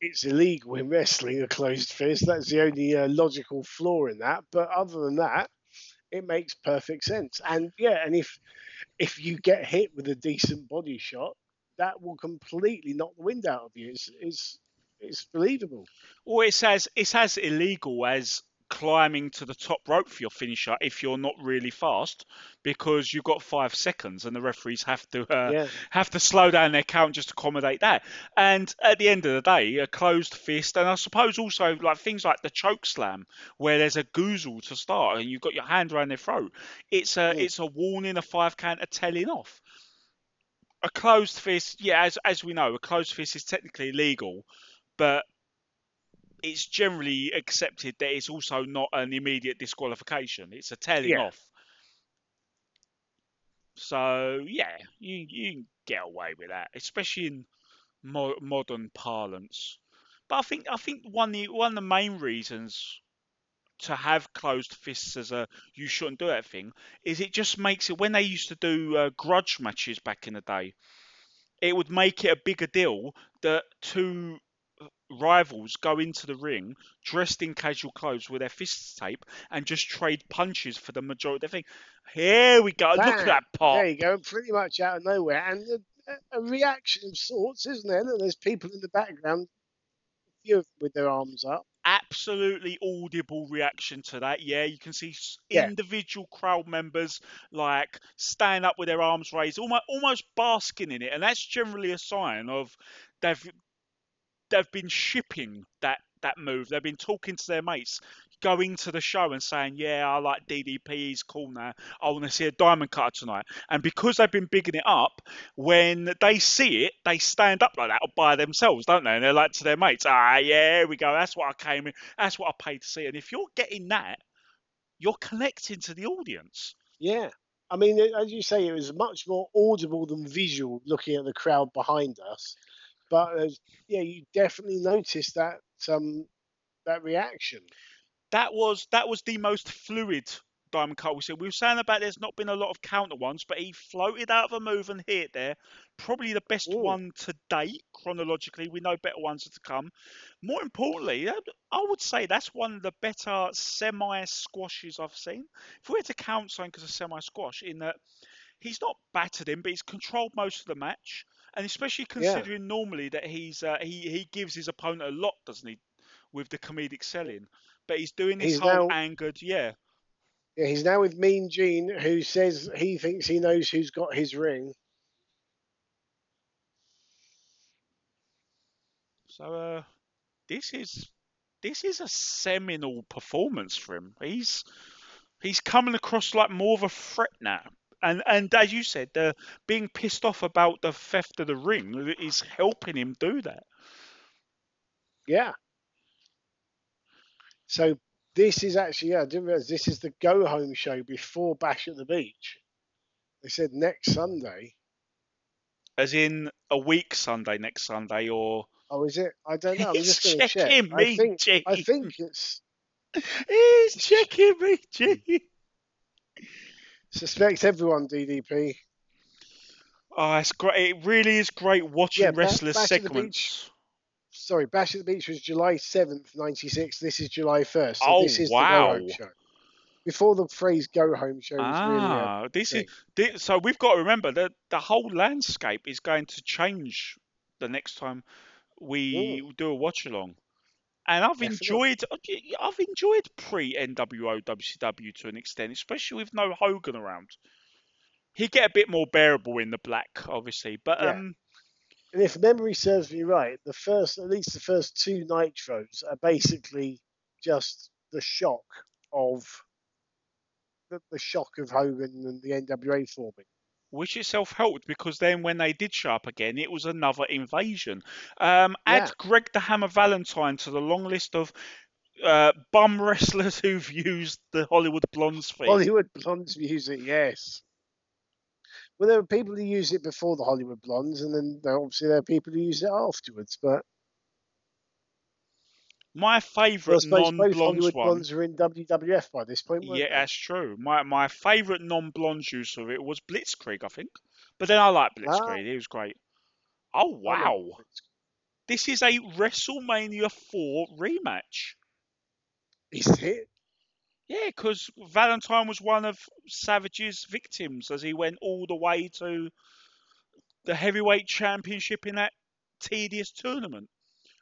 it's illegal in wrestling a closed fist. That's the only uh, logical flaw in that. But other than that, it makes perfect sense. And yeah, and if if you get hit with a decent body shot, that will completely knock the wind out of you. It's it's it's believable. Or it's as it's as illegal as climbing to the top rope for your finisher if you're not really fast because you've got five seconds and the referees have to uh, Yeah. have to slow down their count just to accommodate that. And at the end of the day, a closed fist, and I suppose also like things like the choke slam, where there's a goozle to start and you've got your hand around their throat. It's a Mm. it's a warning, a five count, a telling off. A closed fist, yeah, as as we know, a closed fist is technically illegal, but it's generally accepted that it's also not an immediate disqualification. It's a telling Yeah. off. So yeah, you you can get away with that, especially in mo- modern parlance. But I think I think one of the, one of the main reasons to have closed fists as a you shouldn't do that thing is it just makes it when they used to do uh, grudge matches back in the day, it would make it a bigger deal that two rivals go into the ring dressed in casual clothes with their fists taped and just trade punches for the majority of the thing. Here we go. Look at that pop. There you go, pretty much out of nowhere, and a, a reaction of sorts, isn't there? Look, there's people in the background, a few of them with their arms up. absolutely audible reaction to that. Yeah, you can see Yeah. individual crowd members like stand up with their arms raised, almost almost basking in it, and that's generally a sign of they've they've been shipping that that move. They've been talking to their mates, going to the show and saying, "Yeah, I like DDP. He's cool now. I want to see a diamond cutter tonight." And because they've been bigging it up, when they see it, they stand up like that by themselves, don't they? And they're like to their mates, "Ah, yeah, here we go. That's what I came in. That's what I paid to see." And if you're getting that, you're connecting to the audience. Yeah. I mean, as you say, it was much more audible than visual looking at the crowd behind us. But uh, yeah, you definitely noticed that um, that reaction. that was that was the most fluid Diamond Cutter we said. We were saying about there's not been a lot of counter ones, but he floated out of a move and hit there. Probably the best Ooh. one to date chronologically. We know better ones are to come. More importantly, I would say that's one of the better semi squashes I've seen. If we had to count something as a semi squash, in that he's not battered him, but he's controlled most of the match, and especially Yeah. considering normally that he's uh, he he gives his opponent a lot, doesn't he, with the comedic selling. But he's doing this He's whole now- angered, yeah. Yeah, he's now with Mean Gene, who says he thinks he knows who's got his ring. So uh, this is this is a seminal performance for him. He's he's coming across like more of a threat now. And and as you said, the being pissed off about the theft of the ring is helping him do that. Yeah. So this is actually, yeah, I didn't realize this is the go home show before Bash at the Beach. They said next Sunday. As in a week Sunday next Sunday or Oh, is it? I don't know. I'm just going [laughs] to check. checking I me, think, Gene. I think it's [laughs] he's checking me, Gee. Suspect everyone DDP. Oh, it's great. It really is great watching Yeah, wrestlers Bash segments. Sorry, Bash at the Beach was July 7th, 96. This is July 1st. So Oh, this is wow. the go home show. Before the phrase go home show was really a Ah, this is thing. thi- so we've got to remember that the whole landscape is going to change the next time we do a watch along. And I've enjoyed I've enjoyed pre NWO WCW to an extent, especially with no Hogan around. He'd get a bit more bearable in the black, obviously, but Yeah. um, And if memory serves me right, the first, at least the first two nitros are basically just the shock of the, the shock of Hogan and the NWO forming. Which itself helped because then when they did show up again, it was another invasion. Um, add Yeah. Greg the Hammer Valentine to the long list of uh, bum [laughs] wrestlers who've used the Hollywood Blondes thing. Hollywood Blondes music, yes. Well, there were people who used it before the Hollywood Blondes, and then obviously there are people who use it afterwards. But My favourite Hollywood one. Blondes are in WWF by this point, Yeah, they? that's true. My my favourite non-blonde use of it was Blitzkrieg, I think. But then I like Ah. Blitzkrieg. He was great. Oh wow! This is a WrestleMania 4 rematch. Is it? Yeah, because Valentine was one of Savage's victims as he went all the way to the heavyweight championship in that tedious tournament.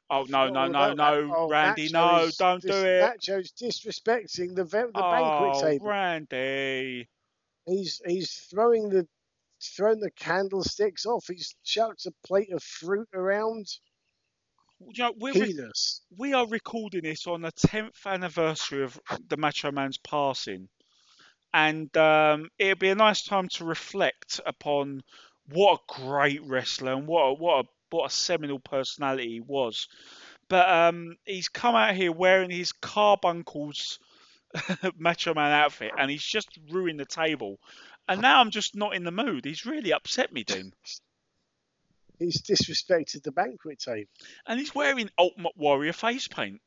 Oh no, no, no, no, Oh, Randy, no, don't dis- do it. Macho's disrespecting the ve- the oh, banquet table. Randy. He's he's throwing the throwing the candlesticks off. He's chucked a plate of fruit around. You know, we're re- we are recording this on the 10th anniversary of the Macho Man's passing. And um, it'd be a nice time to reflect upon what a great wrestler and what a, what a, what a seminal personality he was. But um, he's come out here wearing his carbuncles [laughs] Macho Man outfit and he's just ruined the table. And now I'm just not in the mood. He's really upset me, Dean. [laughs] He's disrespected the banquet table. And he's wearing Ultimate Warrior face paint.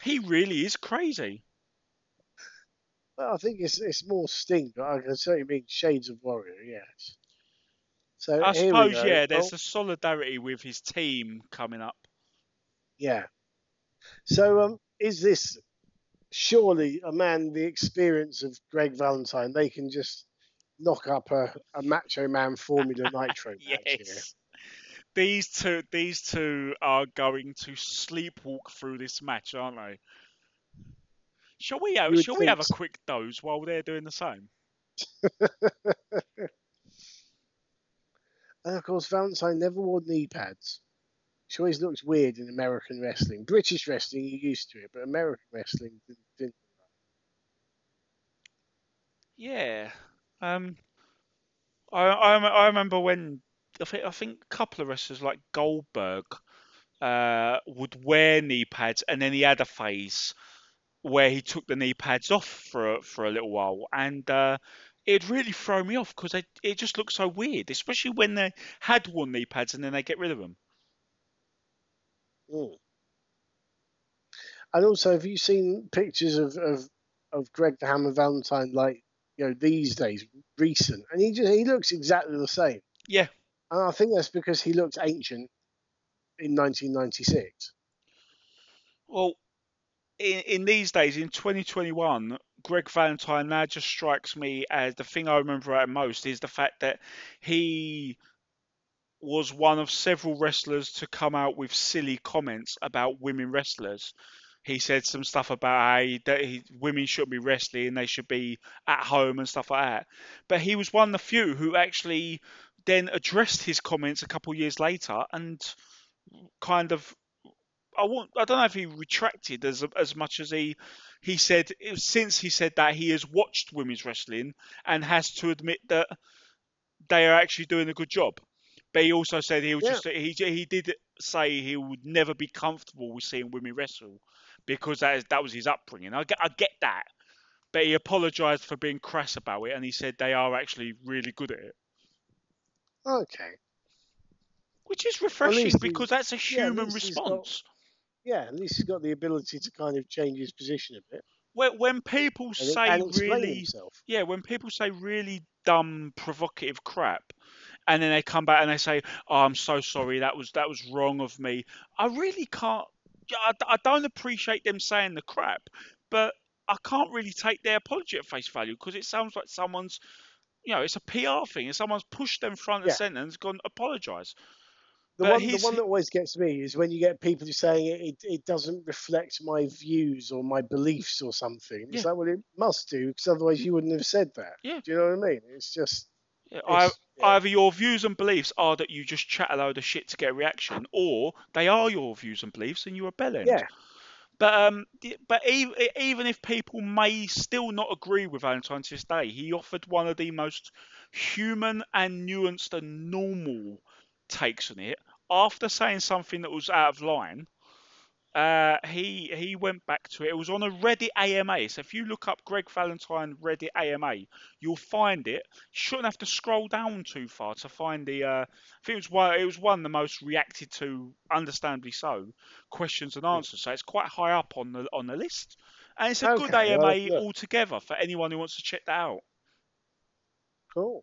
He really is crazy. Well, I think it's it's more Sting, but I can certainly mean Shades of Warrior. Yes. So I here suppose, yeah, there's a solidarity with his team coming up. yeah. So um, is this surely a man the experience of Greg Valentine? They can just knock up a, a Macho Man Formula [laughs] Nitro match here. Yes. These two, these two are going to sleepwalk through this match, aren't they? Shall we have? Shall we have a quick doze while they're doing the same? [laughs] And of course, Valentine never wore knee pads. She always looks weird in American wrestling. British wrestling, you're used to it, but American wrestling didn't. didn't. Yeah. Um. I I, I remember when I think I think a couple of wrestlers like Goldberg uh would wear knee pads, and then he had a phase where he took the knee pads off for for a little while, and uh, it really throw me off because it it just looked so weird, especially when they had worn knee pads and then they get rid of them. Mm. And also, have you seen pictures of, of, of Greg the Hammer Valentine like you know these days, recent? And he just he looks exactly the same. Yeah. And I think that's because he looks ancient in 1996. Well, in, in these days, in 2021, Greg Valentine now just strikes me as the thing I remember at most is the fact that he was one of several wrestlers to come out with silly comments about women wrestlers. He said some stuff about how he, that he, women shouldn't be wrestling, and they should be at home and stuff like that. But he was one of the few who actually then addressed his comments a couple years later and kind of I want I don't know if he retracted as as much as he he said since he said that he has watched women's wrestling and has to admit that they are actually doing a good job. But he also said he was Yeah. just he he did say he would never be comfortable with seeing women wrestle because that is, that was his upbringing. I get I get that, but he apologised for being crass about it and he said they are actually really good at it, Okay. which is refreshing he- because that's a human least he's got- response. Yeah, at least he's got the ability to kind of change his position a bit When when people and, say and really himself. Yeah, when people say really dumb, provocative crap, and then they come back and they say, "Oh, I'm so sorry. That was that was wrong of me." I really can't. I, I don't appreciate them saying the crap, but I can't really take their apology at face value because it sounds like someone's, you know, it's a PR thing, and someone's pushed them front and Yeah. centre and gone apologise. The But one, the one that always gets me is when you get people saying it, it, it doesn't reflect my views or my beliefs or something. It's Yeah. like, well, it must do because otherwise you wouldn't have said that. Yeah. Do you know what I mean? It's just Yeah, I, it's, yeah. Either your views and beliefs are that you just chat a load of shit to get a reaction, or they are your views and beliefs and you're a bellend. yeah. But um, but even even if people may still not agree with Valentine to this day, he offered one of the most human and nuanced and normal takes on it. After saying something that was out of line, uh, he he went back to it. It was on a Reddit AMA. So if you look up Greg Valentine Reddit AMA, you'll find it. You shouldn't have to scroll down too far to find the. Uh, I think it was one. It was one of the most reacted to, understandably so, questions and answers. So it's quite high up on the on the list, and it's a good AMA well, altogether for anyone who wants to check that out. Cool.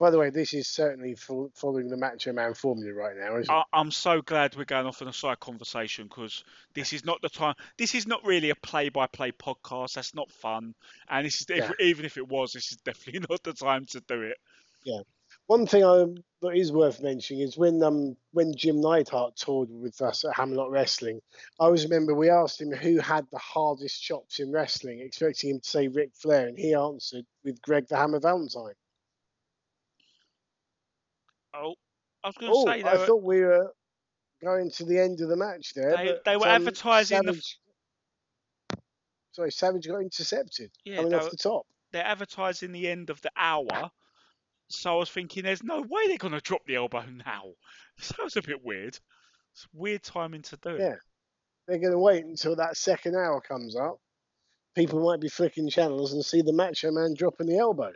By the way, this is certainly following the Macho Man formula right now, isn't it? I'm so glad we're going off on a side conversation because this is not the time. This is not really a play-by-play podcast. That's not fun. And this is Yeah. even if it was, this is definitely [laughs] not the time to do it. Yeah. One thing I, that is worth mentioning is when um when Jim Neidhart toured with us at Hamlet Wrestling, I always remember we asked him who had the hardest chops in wrestling, expecting him to say Ric Flair, and he answered with Greg the Hammer Valentine. Oh, I was going to Oh, say I though, thought we were going to the end of the match there. They- they were um, advertising the f- Sorry, Savage got intercepted Yeah, coming off were- the top. they're advertising the end of the hour. So I was thinking, there's no way they're going to drop the elbow now. [laughs] Sounds a bit weird. It's weird timing to do it. Yeah. They're going to wait until that second hour comes up. People might be flicking channels and see the Macho Man dropping the elbow.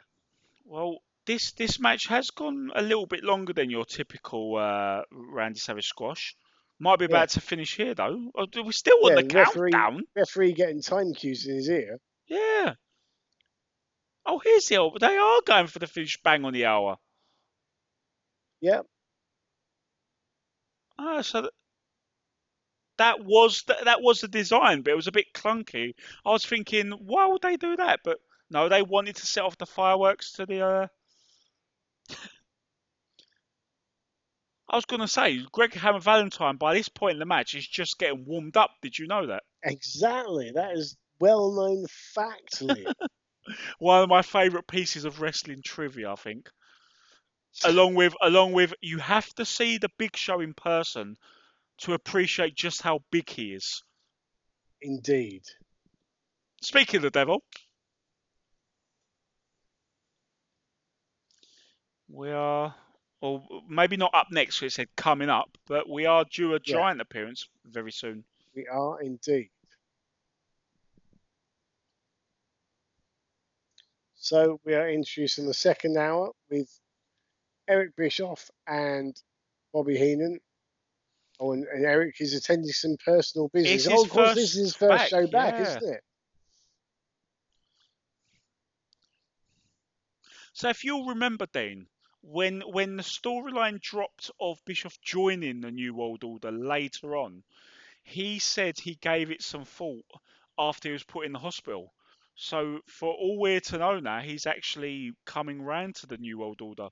Well, this this match has gone a little bit longer than your typical uh, Randy Savage squash. Might be Yeah. about to finish here though. Oh, We're still on Yeah, the referee- countdown. Referee getting time cues in his ear. Yeah. Oh, here's the elbow. They are going for the finish bang on the hour. Yep. Ah, so th- that was th- that was the design, but it was a bit clunky. I was thinking, why would they do that? But no, they wanted to set off the fireworks to the. Uh... I was gonna say, Greg Hammer Valentine by this point in the match is just getting warmed up. Did you know that? Exactly. That is well known fact, [laughs] One of my favourite pieces of wrestling trivia, I think. along with along with you have to see the big show in person to appreciate just how big he is. Indeed. Speaking of the devil, we are, or maybe not up next. So it said coming up, but we are due a Yeah. giant appearance very soon. We are indeed. So we are introducing the second hour with Eric Bischoff and Bobby Heenan. Oh, and, and Eric is attending some personal business. Oh, of course, this is his first back, show back, yeah. isn't it? So if you'll remember, Dean, when when the storyline dropped of Bischoff joining the New World Order later on, he said he gave it some thought after he was put in the hospital. So for all we're to know now, he's actually coming round to the New World Order.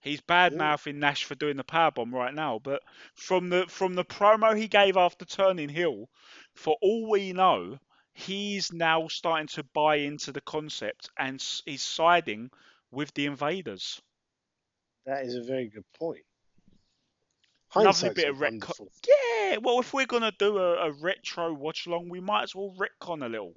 He's bad mouthing Nash for doing the powerbomb right now, but from the from the promo he gave after turning heel, for all we know, he's now starting to buy into the concept and he's siding with the invaders. That is a very good point. Lovely bit of retcon. Yeah, well, if we're gonna do a, a retro watch along, we might as well retcon a little.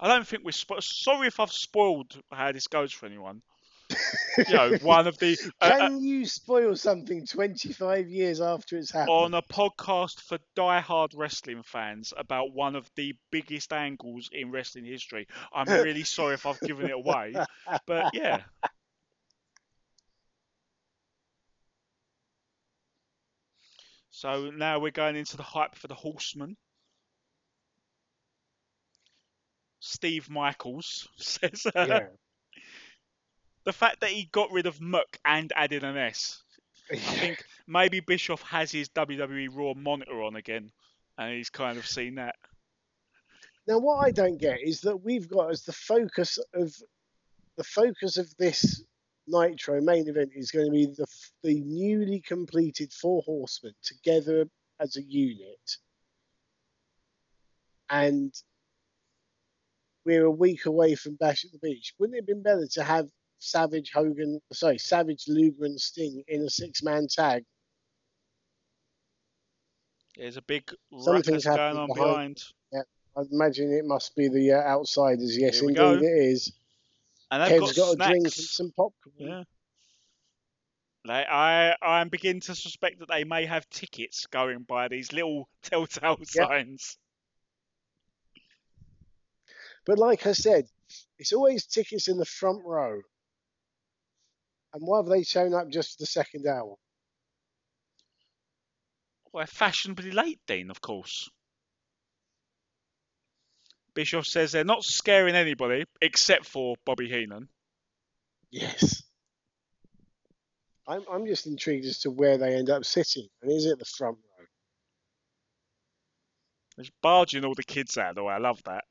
I don't think we're spo- sorry if I've spoiled how this goes for anyone. [laughs] You know, one of the uh, uh, Can you spoil something 25 years after it's happened? on a podcast for die-hard wrestling fans about one of the biggest angles in wrestling history. I'm really sorry if I've given it away, but yeah. So now we're going into the hype for the Horseman. Steve Michaels [laughs] says uh, yeah. The fact that he got rid of Muck and added an S. I think maybe Bischoff has his WWE Raw monitor on again, and he's kind of seen that. Now, what I don't get is that we've got as the focus of the focus of this Nitro main event is going to be the the newly completed Four Horsemen together as a unit, and we're a week away from Bash at the Beach. Wouldn't it have been better to have Savage, Hogan, sorry, Savage, Luger, and Sting in a six-man tag? There's a big Something's ruckus going on behind- behind. I imagine it must be the uh, outsiders. Yes, indeed go. it is. And they've Kev's got, got, a drink and some popcorn. Yeah. I I'm beginning to suspect that they may have tickets going by these little [laughs] telltale signs. But like I said, it's always tickets in the front row. And why have they shown up just for the second hour? Well, fashionably late, Dean, of course. Bischoff says they're not scaring anybody except for Bobby Heenan. Yes. I'm, I'm just intrigued as to where they end up sitting. And is it the front row? He's barging all the kids out of the way. I love that.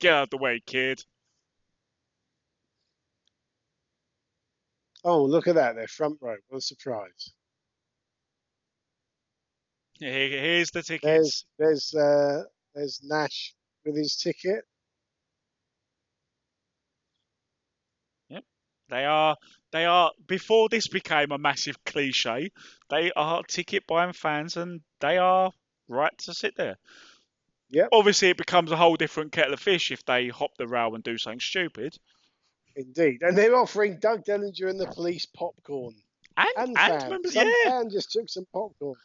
Get out of the way, kid. Oh, look at that. They're front row. What a surprise. Here- Here's the tickets. There's there's uh, there's Nash with his ticket. Yep. They are, they are. Before this became a massive cliche, they are ticket buying fans, and they are right to sit there. Yep. Obviously, it becomes a whole different kettle of fish if they hop the rail and do something stupid. Indeed. And they're offering Doug Dellinger and the police popcorn. And And, and, Some yeah. fan just took some popcorn.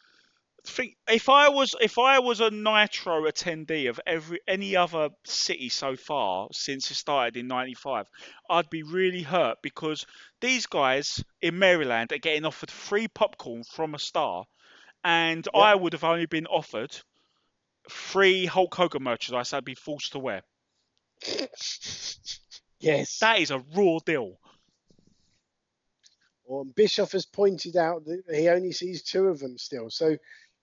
if I was if I was a Nitro attendee of every any other city so far since it started in '95, I'd be really hurt because these guys in Maryland are getting offered free popcorn from a star, and I would have only been offered free Hulk Hogan merchandise I'd be forced to wear. [laughs] Yes. That is a raw deal. Well, Bischoff has pointed out that he only sees two of them still. So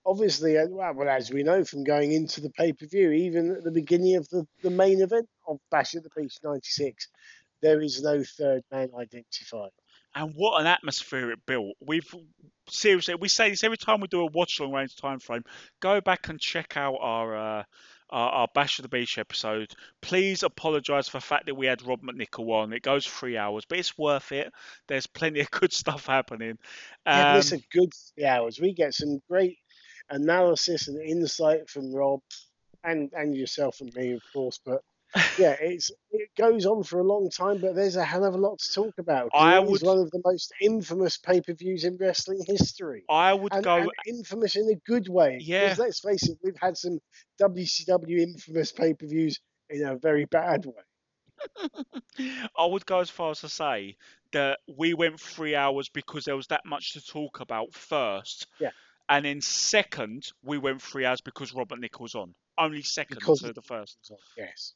obviously, uh, well, well, as we know from going into the pay per view, even at the beginning of the, the main event of Bash at the Beach 96, there is no third man identified. And what an atmosphere it built. We've seriously we say this every time we do a watch long range time frame. Go back and check out our uh, our, our Bash of the Beach episode. Please apologise for the fact that we had Rob McNichol on. It goes three hours, but it's worth it. There's plenty of good [laughs] stuff happening. Yeah, Um, but it's a good three hours. We get some great analysis and insight from Rob and and yourself and me, of course. But yeah, it's it goes on for a long time, but there's a hell of a lot to talk about. I It would- one of the most infamous pay per views in wrestling history. I would and, go. and infamous in a good way. Yeah. Let's face it, we've had some WCW infamous pay per views in a very bad way. [laughs] I would go as far as to say that we went three hours because there was that much to talk about first. Yeah. And then second, we went three hours because Robert Nichols was on. Only second Because to the first. Yes.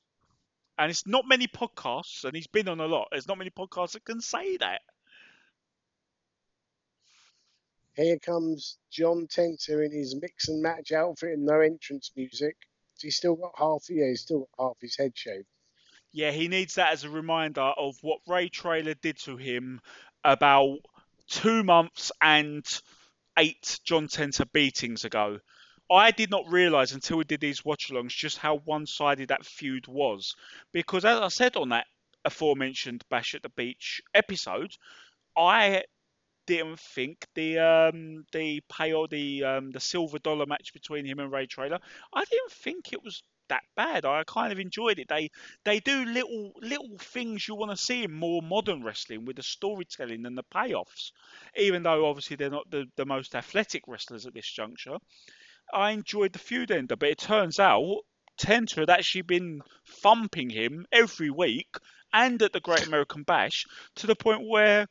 And it's not many podcasts, and he's been on a lot. There's not many podcasts that can say that. Here comes John Tenta in his mix and match outfit and no entrance music. He's still got half. Yeah, he's still got half his head shaved. Yeah, he needs that as a reminder of what Ray Traylor did to him about two months and eight John Tenta beatings ago. I did not realise until we did these watch alongs just how one sided that feud was. Because as I said on that aforementioned Bash at the Beach episode, I didn't think the um the or the um the silver dollar match between him and Ray Traylor, I didn't think it was that bad. I kind of enjoyed it. They they do little little things you want to see in more modern wrestling with the storytelling and the payoffs. Even though obviously they're not the, the most athletic wrestlers at this juncture. I enjoyed the feud ender, but it turns out Tenta had actually been thumping him every week and at the Great American Bash to the point where,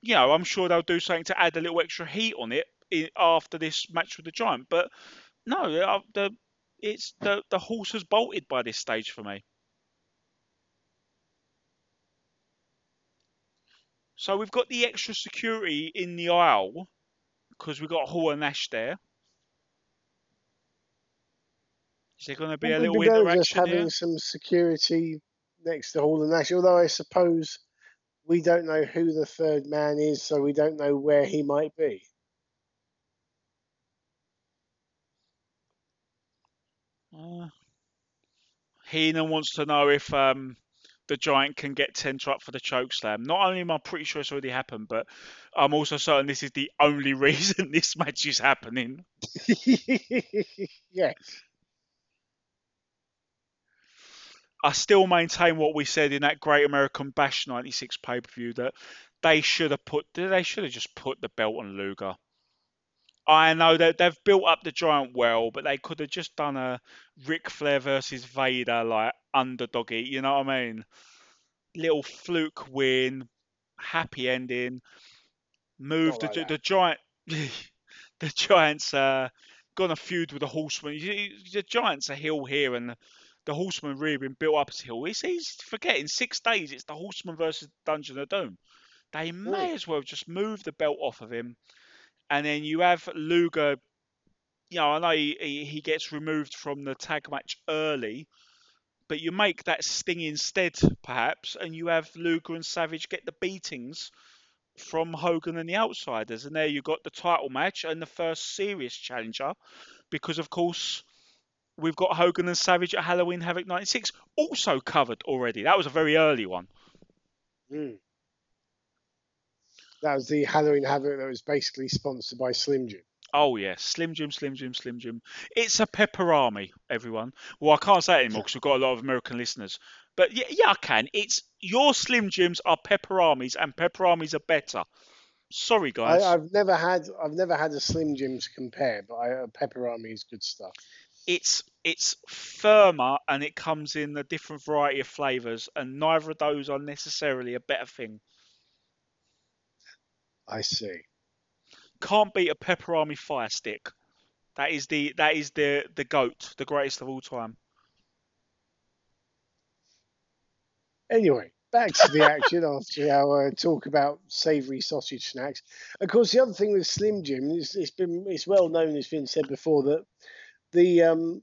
you know, I'm sure they'll do something to add a little extra heat on it after this match with the Giant. But no, uh, the it's the the horse has bolted by this stage for me. So we've got the extra security in the aisle because we've got Hall and Nash there. Is there going to be a little we go just having here? some security next to Hall and Nash? Although I suppose we don't know who the third man is, so we don't know where he might be. Uh, Heenan wants to know if um, the Giant can get Tenta up for the choke slam. Not only am I pretty sure it's already happened, but I'm also certain this is the only [laughs] reason this match is happening. [laughs] yes. I still maintain what we said in that Great American Bash '96 pay per view that they should have put they should have just put the belt on Luger. I know that they've built up the Giant well, but they could have just done a Ric Flair versus Vader like underdoggy. You know what I mean? Little fluke win, happy ending. Move the, like the, Giant. [laughs] the Giants uh, gonna feud with the Horsemen. The Giants are heel here, and the Horseman really been built up as heel. He's, he's forgetting six days. It's the Horseman versus Dungeon of Doom. They hmm. may as well just move the belt off of him, and then you have Luger. You know, I know he, he, he gets removed from the tag match early, but you make that Sting instead, perhaps, and you have Luger and Savage get the beatings from Hogan and the Outsiders, and there you got the title match and the first serious challenger, because of course we've got Hogan and Savage at Halloween Havoc '96, also covered already. That was a very early one. Mm. That was the Halloween Havoc that was basically sponsored by Slim Jim. Oh yeah, Slim Jim, Slim Jim, Slim Jim. It's a pepperami, everyone. Well, I can't say it anymore because we've got a lot of American listeners. But yeah, yeah, I can. It's your Slim Jims are pepperamis, and pepperamis are better. Sorry, guys. I've never had I've never had a Slim Jim to compare, but I, uh, pepperami is good stuff. It's it's firmer and it comes in a different variety of flavors, and neither of those are necessarily a better thing. I see. Can't beat a pepperami fire stick. That is the that is the the goat, the greatest of all time. Anyway, back to the [laughs] action after our uh, talk about savoury sausage snacks. Of course, the other thing with Slim Jim is it's been it's well known, it's been said before that the um,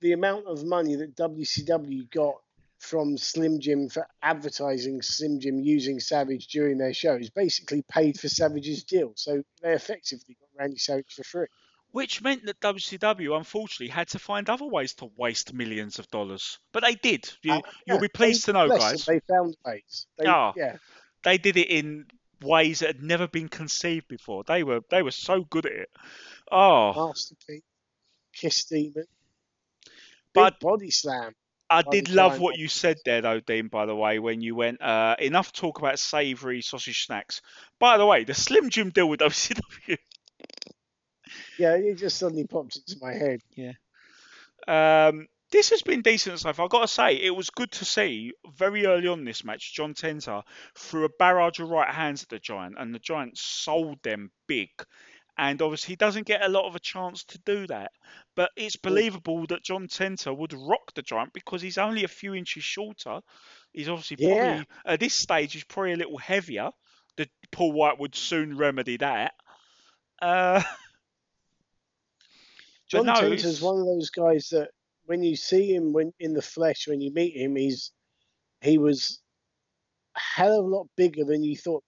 the amount of money that WCW got from Slim Jim for advertising Slim Jim using Savage during their shows basically paid for Savage's deal. So they effectively got Randy Savage for free. Which meant that WCW unfortunately had to find other ways to waste millions of dollars. But they did. You, Uh, you'll yeah, be pleased they- to know, guys. They found ways. They, Ah. Yeah. They did it in ways that had never been conceived before. They were they were so good at it. Oh. Kiss Demon. Big But- body slam. I Body did love what you said there, though, Dean. By the way, when you went uh, enough talk about savoury sausage snacks. By the way, the Slim Jim deal with [laughs] WCW. Yeah, it just suddenly popped into my head. Yeah. Um, this has been decent so far. I've got to say, it was good to see very early on this match. John Tenta threw a barrage of right hands at the Giant, and the Giant sold them big. And obviously, he doesn't get a lot of a chance to do that. But it's believable that John Tenta would rock the Giant because he's only a few inches shorter. He's obviously probably, Yeah. at this stage, he's probably a little heavier. The Paul White would soon remedy that. Uh, [laughs] John no, it's- one of those guys that when you see him when in the flesh, when you meet him, he's he was a hell of a lot bigger than you thought.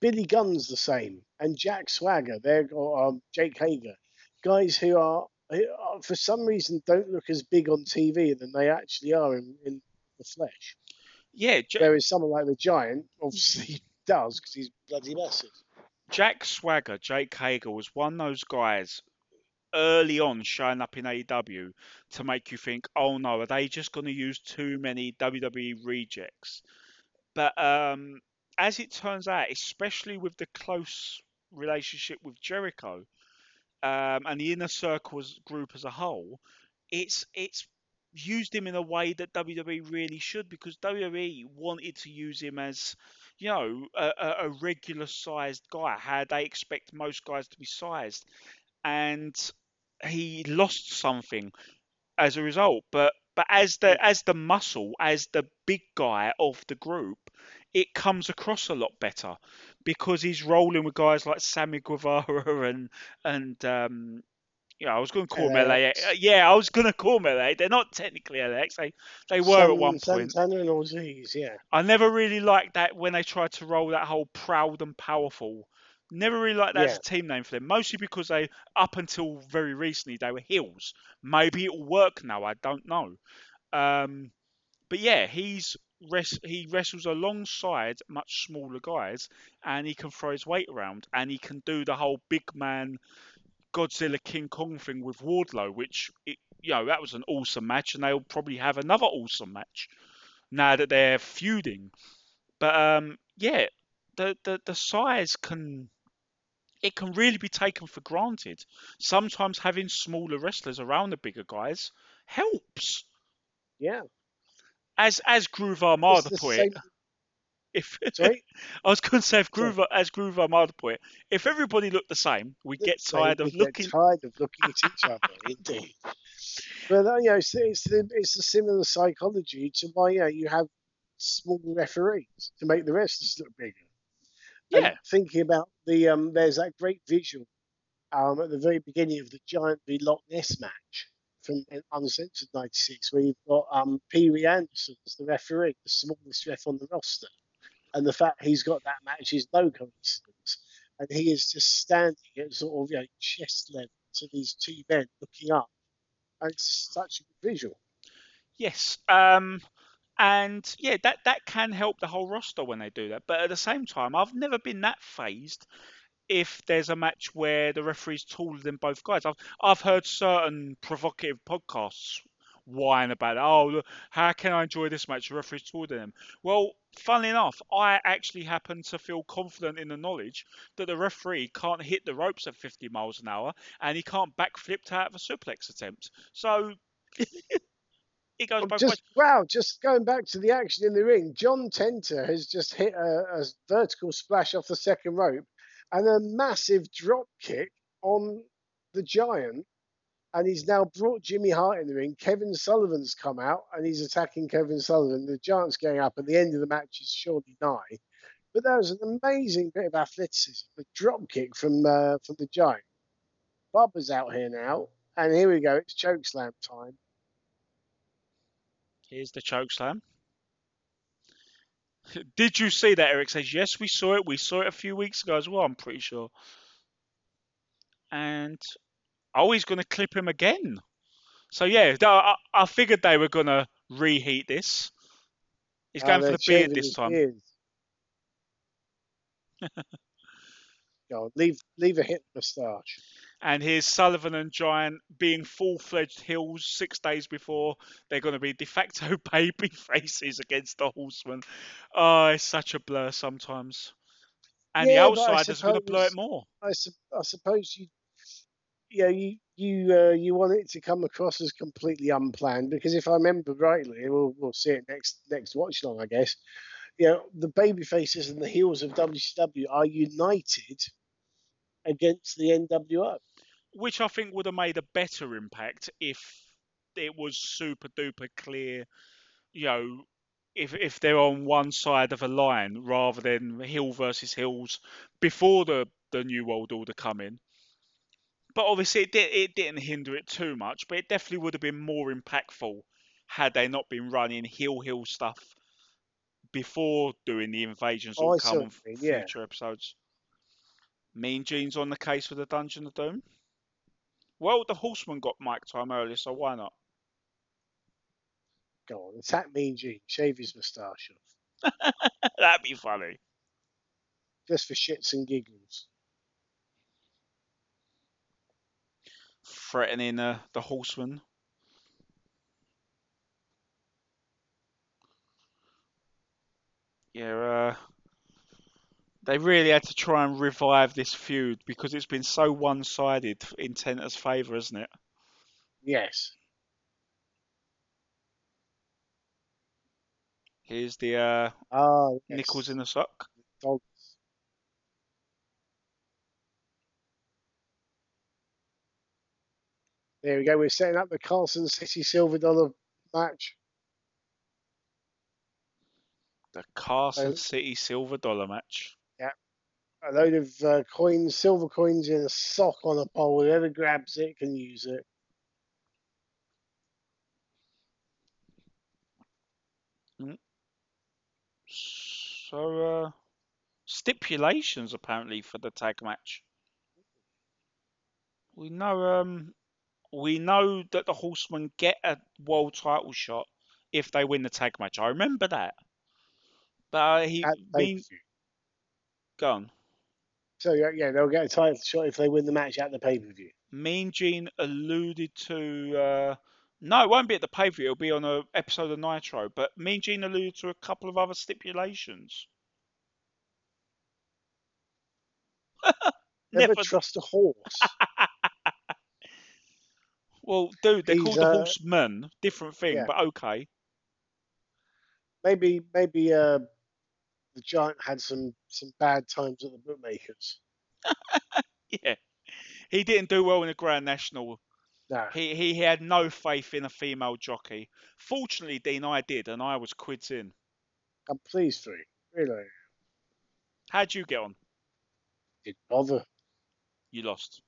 Billy Gunn's the same, and Jack Swagger, they're or um, Jake Hager, guys who are, who are for some reason don't look as big on TV than they actually are in, in the flesh. yeah, J- Whereas someone like the Giant obviously [laughs] does because he's bloody massive. Jack Swagger, Jake Hager, was one of those guys early on showing up in AEW to make you think, oh no, are they just going to use too many WWE rejects? But um, as it turns out, especially with the close relationship with Jericho um, and the inner circles group as a whole, it's it's used him in a way that WWE really should because WWE wanted to use him as you know, a, a, a regular sized guy, how they expect most guys to be sized. And he lost something as a result. But but as the as the muscle, as the big guy of the group, it comes across a lot better because he's rolling with guys like Sammy Guevara [laughs] and and um yeah, I was going to call them LAX. LA. uh, Yeah, I was going to call them LA. They're not technically LAX. They they were at one point. Santana and Ortiz, yeah. I never really liked that when they tried to roll that whole proud and powerful. Never really liked that as a team name for them, mostly because they, up until very recently, they were heels. Maybe it'll work now, I don't know. Um, but yeah, he's he wrestles alongside much smaller guys, and he can throw his weight around, and he can do the whole big man Godzilla King Kong thing with Wardlow, which it, you know that was an awesome match, and they'll probably have another awesome match now that they're feuding. But um, yeah, the, the the size can it can really be taken for granted. Sometimes having smaller wrestlers around the bigger guys helps. Yeah. As as Groove Armada the put same- it, if [laughs] Sorry? I was going to say if Sorry. As Groove Armada put it, if everybody looked the same, we get tired of looking. tired of looking at each other, [laughs] indeed. But uh, you know, it's, it's the it's a similar psychology to why you know you have small referees to make the wrestlers look bigger. And Yeah. thinking about the um, there's that great visual um, at the very beginning of the Giant v Loch Ness match from Uncensored '96, where you've got um, Pee Wee Anderson as the referee, the smallest ref on the roster, and the fact he's got that match is no coincidence, and he is just standing at sort of you know, chest level to these two men looking up, and it's just such a good visual. Yes. Um, and yeah, that that can help the whole roster when they do that. But at the same time, I've never been that phased if there's a match where the referee's taller than both guys. I've I've heard certain provocative podcasts whine about, oh, look, how can I enjoy this match? The referee's taller than him. Well, funnily enough, I actually happen to feel confident in the knowledge that the referee can't hit the ropes at 50 miles an hour and he can't backflip out of a suplex attempt. So [laughs] it goes both ways. Wow, just going back to the action in the ring, John Tenta has just hit a, a vertical splash off the second rope and a massive drop kick on the Giant, and he's now brought Jimmy Hart in the ring. Kevin Sullivan's come out and he's attacking Kevin Sullivan. The Giant's going up, and the end of the match is surely nigh. But that was an amazing bit of athleticism, the drop kick from uh, from the Giant. Bubba's out here now, and here we go. It's chokeslam time. Here's the choke slam. Did you see that? Eric says, yes, we saw it. We saw it a few weeks ago as well, I'm pretty sure. And oh, he's going to clip him again. So, yeah, I, I figured they were going to reheat this. He's Oh, going for the beard this time. Go [laughs] leave leave a hit moustache. And here's Sullivan and Giant being full fledged heels six days before they're going to be de facto [laughs] baby faces against the Horsemen. Oh, it's such a blur sometimes. And Yeah, the but I outsiders are going to blur it more. I, su- I suppose you, yeah, you you uh, you want it to come across as completely unplanned because if I remember rightly, we'll we'll see it next next watch long, I guess. You know, the baby faces and the heels of WCW are united against the NWO. which I think would have made a better impact if it was super duper clear, you know, if if they're on one side of a line rather than heel versus heels before the the New World Order come in. But obviously, it, did, it didn't hinder it too much, but it definitely would have been more impactful had they not been running hill hill stuff before doing the invasions Oh, I come on you yeah. future episodes. Mean Gene's on the case for the Dungeon of Doom. Well, the Horseman got mic time earlier, so why not? Go on, attack Mean Gene, shave his moustache off, [laughs] That'd be funny. just for shits and giggles. Threatening uh, the Horseman. Yeah, uh, they really had to try and revive this feud because it's been so one-sided in Tenta's favour, hasn't it? Yes. Here's the uh, Ah, yes. nickels in the sock. Dogs. There we go. We're setting up the Carson City Silver Dollar match. The Carson Oh. City Silver Dollar match. A load of uh, coins, silver coins in a sock on a pole. Whoever grabs it can use it. So, uh, stipulations apparently for the tag match. We know, um, we know that the Horsemen get a world title shot if they win the tag match. I remember that. But uh, he pay-per-view. gone. So yeah, yeah, they'll get a title shot if they win the match at the pay per view. Mean Gene alluded to. Uh, no, it won't be at the pay per view. It'll be on a episode of Nitro. But Mean Gene alluded to a couple of other stipulations. [laughs] Never, Never- trust a horse. [laughs] Well, dude, they're He's, called the uh, Horsemen. Different thing, yeah. but okay. maybe maybe uh, the giant had some some bad times at the bookmakers. [laughs] Yeah. He didn't do well in the Grand National. No, He he had no faith in a female jockey. Fortunately, Dean, I did, and I was quids in. I'm pleased for you. Really, How'd you get on? didn't bother. You lost.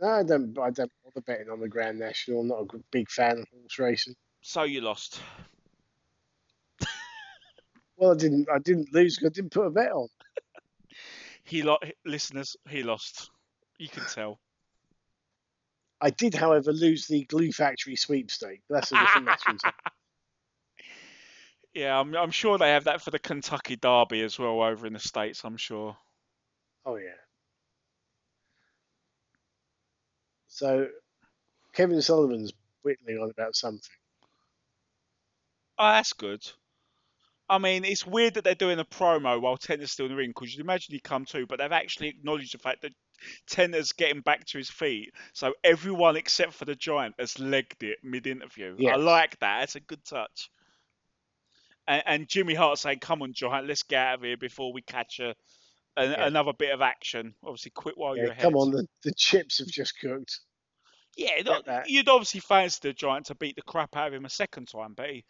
No, I don't. I don't bother betting on the Grand National. I'm not a big fan of horse racing. So you lost. Well, I didn't. I didn't lose. I didn't put a bet on. [laughs] He lo- listeners, he lost. You can tell. I did, however, lose the Glue Factory sweepstake. That's a different matter. [laughs] Yeah, I'm, I'm sure they have that for the Kentucky Derby as well over in the States, I'm sure. Oh yeah. So, Kevin Sullivan's whittling on about something. Oh, that's good. I mean, it's weird that they're doing a promo while Tenta's still in the ring because you'd imagine he'd come too, but they've actually acknowledged the fact that Tenta's getting back to his feet. So everyone except for the Giant has legged it mid-interview. I like that. It's a good touch. And, and Jimmy Hart saying, "Come on, Giant, let's get out of here before we catch a, an, Yeah. another bit of action. Obviously, quit while you're ahead." come on, the, the chips have just cooked. Yeah, Get no- that. you'd obviously fancy the Giant to beat the crap out of him a second time, but he,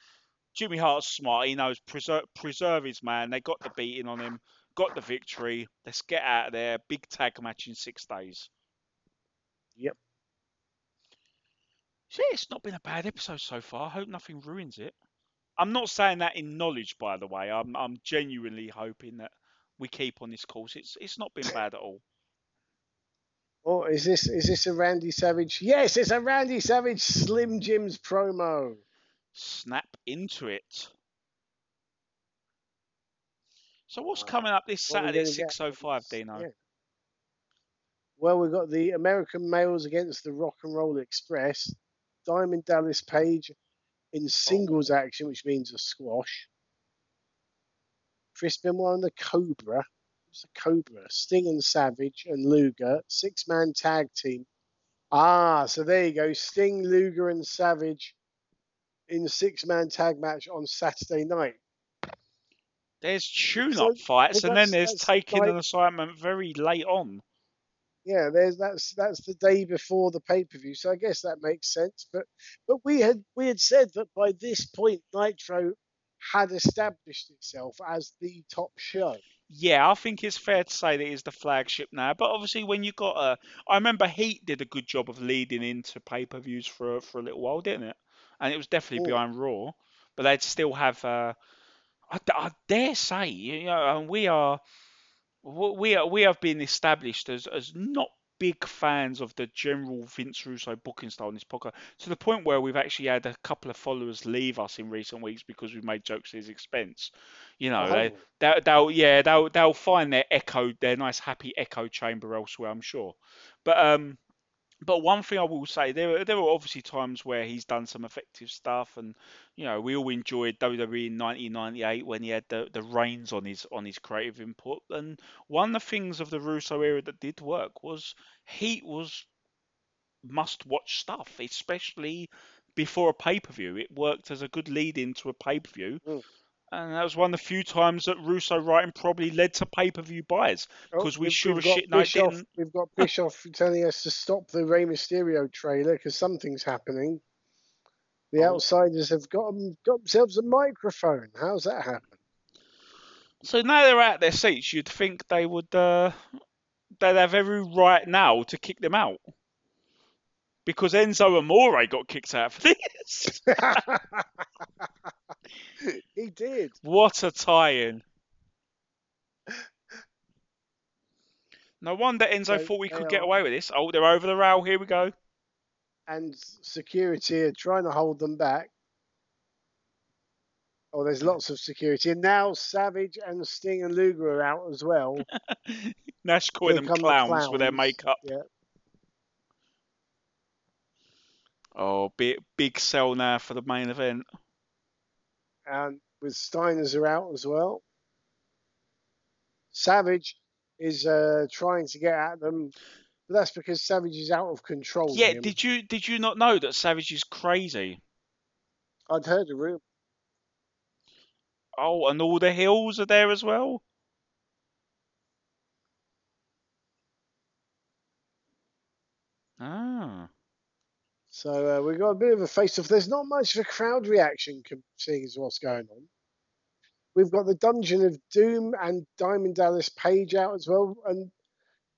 Jimmy Hart's smart. He knows preserve, preserve his man. They got the beating on him, got the victory. Let's get out of there. Big tag match in six days. Yep. Yeah, it's not been a bad episode so far. I hope nothing ruins it. I'm not saying that in knowledge, by the way. I'm I'm genuinely hoping that we keep on this course. It's it's not been bad at all. Oh, is this is this a Randy Savage? Yes, it's a Randy Savage Slim Jim's promo. Snap into it. So what's Uh, coming up this what are we Saturday at six oh five, Dino? Yeah. Well, we've got the American males against the Rock and Roll Express. Diamond Dallas Page in singles action, which means a squash. Chris Benoit and the Cobra. What's the Cobra? Sting and Savage and Luger. Six man tag team. Ah, so there you go. Sting, Luger, and Savage in six man tag match on Saturday night. There's tune-up So- fights, and then there's taking an assignment very late on. Yeah, there's that's that's the day before the pay per view, so I guess that makes sense. But but we had we had said that by this point Nitro had established itself as the top show. Yeah, I think it's fair to say that it's the flagship now. But obviously, when you got a, I remember Heat did a good job of leading into pay-per-views for for a little while, didn't it? And it was definitely Mm. behind Raw, but they'd still have. Uh, I, I dare say, you know, and we are, we are, we have been established as as not big fans of the general Vince Russo booking style in this podcast to the point where we've actually had a couple of followers leave us in recent weeks because we've made jokes at his expense. You know, they, Oh, They'll, they'll yeah they'll they'll find their echo their nice happy echo chamber elsewhere I'm sure but um but one thing I will say there there obviously times where he's done some effective stuff and you know we all enjoyed WWE in 1998 when he had the the reins on his on his creative input. And one of the things of the Russo era that did work was Heat was must watch stuff especially before a pay-per-view. It worked as a good lead into a pay-per-view. Mm. And that was one of the few times that Russo writing probably led to pay-per-view buys because we we've- sure as got shit Bischoff, didn't. We've got Bischoff telling us to stop the Rey Mysterio trailer because something's happening. The Oh. outsiders have got got themselves a microphone. How's that happen? So now they're out their seats, you'd think they would uh, they'd have every right now to kick them out. Because Enzo Amore got kicked out for this. [laughs] [laughs] [laughs] he did. what a tie-in. No wonder Enzo So thought we could get away with this. Oh, they're over the rail. Here we go. and security are trying to hold them back. Oh, there's lots of security, and now Savage and Sting and Luger are out as well. [laughs] Nash calling them the clowns, with their makeup. Yeah, Oh, big big sell now for the main event. And with Steiners are out as well. Savage is uh, trying to get at them, but that's because Savage is out of control. Yeah, did you did you not know that Savage is crazy? I'd heard a rumor. Oh, and all the heels are there as well. Ah, So uh, we've got a bit of a face-off. There's not much of a crowd reaction, seeing as what's going on. We've got the Dungeon of Doom and Diamond Dallas Page out as well, and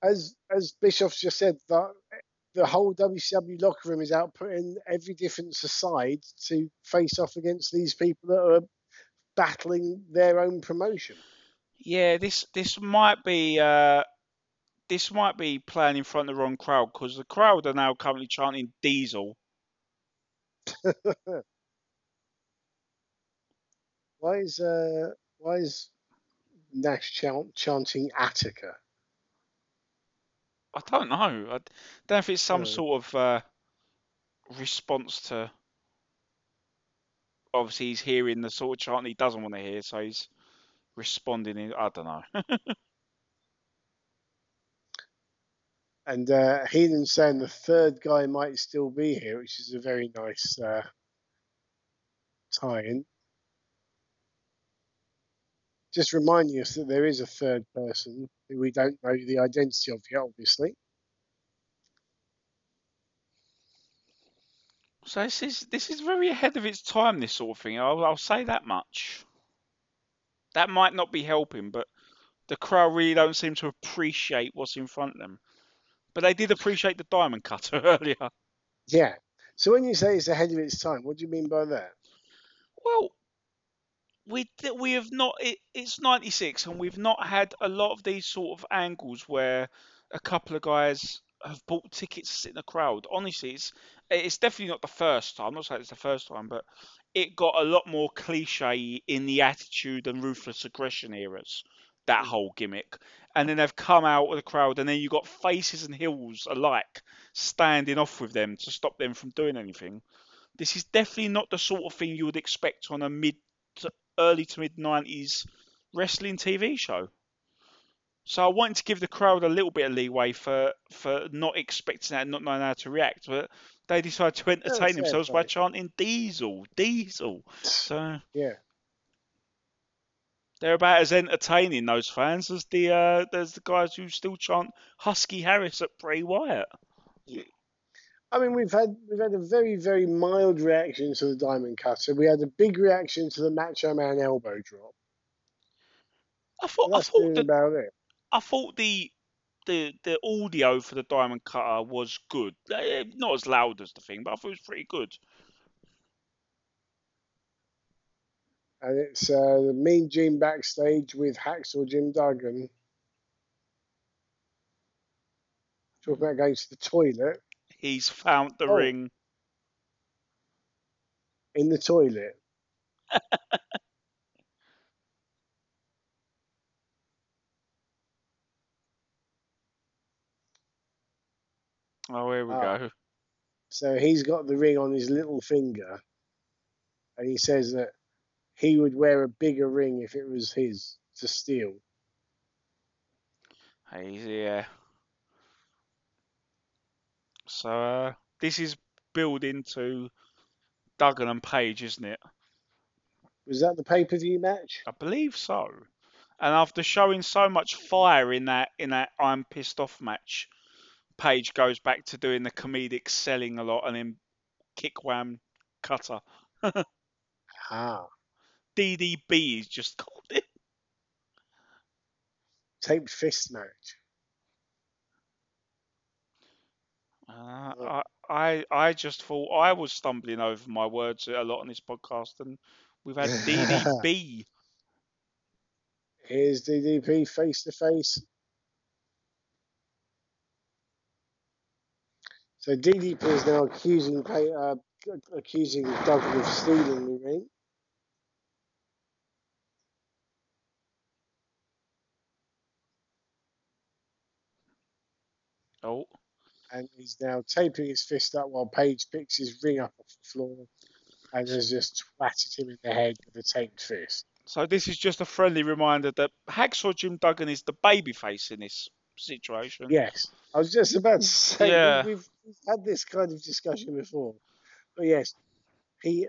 as as Bischoff's just said, the whole WCW locker room is out putting every difference aside to face off against these people that are battling their own promotion. yeah. This this might be uh, this might be playing in front of the wrong crowd because the crowd are now currently chanting Diesel. [laughs] Why is uh why is Nash chant, chanting Attica? I don't know. I don't know if it's some No. sort of uh, response to. Obviously, he's hearing the sort of chant he doesn't want to hear, so he's responding. In, I don't know. [laughs] And uh, Heenan's saying the third guy might still be here, which is a very nice uh, tie-in. Just reminding us that there is a third person who we don't know the identity of yet, obviously. So this is this is very ahead of its time. This sort of thing. I'll, I'll say that much. That might not be helping, but the crowd really don't seem to appreciate what's in front of them. But they did appreciate the diamond cutter [laughs] earlier. Yeah. So when you say it's ahead of its time, what do you mean by that? Well, we we have not. It, it's '96, and we've not had a lot of these sort of angles where a couple of guys have bought tickets to sit in the crowd. Honestly, it's it's definitely not the first time. I'm not saying it's the first time, but it got a lot more cliche in the attitude and ruthless aggression eras. That mm. whole gimmick, and then they've come out of the crowd, and then you've got faces and heels alike standing off with them to stop them from doing anything. This is definitely not the sort of thing you would expect on a mid to early to mid 90s wrestling TV show. So I wanted to give the crowd a little bit of leeway for for not expecting that and not knowing how to react, but they decided to entertain themselves by chanting Diesel, Diesel. So Yeah. They're about as entertaining those fans as the uh, there's the guys who still chant Husky Harris at Bray Wyatt. Yeah. I mean, we've had we've had a very very mild reaction to the diamond cutter. We had a big reaction to the Macho Man elbow drop. I thought I thought that about it. I thought the the the audio for the Diamond Cutter was good. Eh, Not as loud as the thing, but I thought it was pretty good. And it's uh, the Mean Gene backstage with Hacksaw Jim Duggan. Talking about going to the toilet He's found the Oh. ring. in the toilet. [laughs] Oh, here we Ah. go. So he's got the ring on his little finger, and he says that he would wear a bigger ring if it was his to steal. Yeah. So uh, this is building to Duggan and Page, isn't it? Was that the pay per view match? I believe so. And after showing so much fire in that in that I'm pissed off match, Page goes back to doing the comedic selling a lot and then kick wham cutter. [laughs] Ah, DDB is just called it. taped fist match. Uh, I, I I just thought I was stumbling over my words a lot on this podcast, and we've had [laughs] DDB. Here's DDP face to face. So DDP is now accusing uh, accusing Duggan of stealing the ring. Oh, and he's now taping his fist up while Page picks his ring up off the floor and has just twatted him in the head with a taped fist. so this is just a friendly reminder that Hacksaw Jim Duggan is the babyface in this situation. Yes, I was just about to say Yeah. we've, we've had this kind of discussion before, but yes, he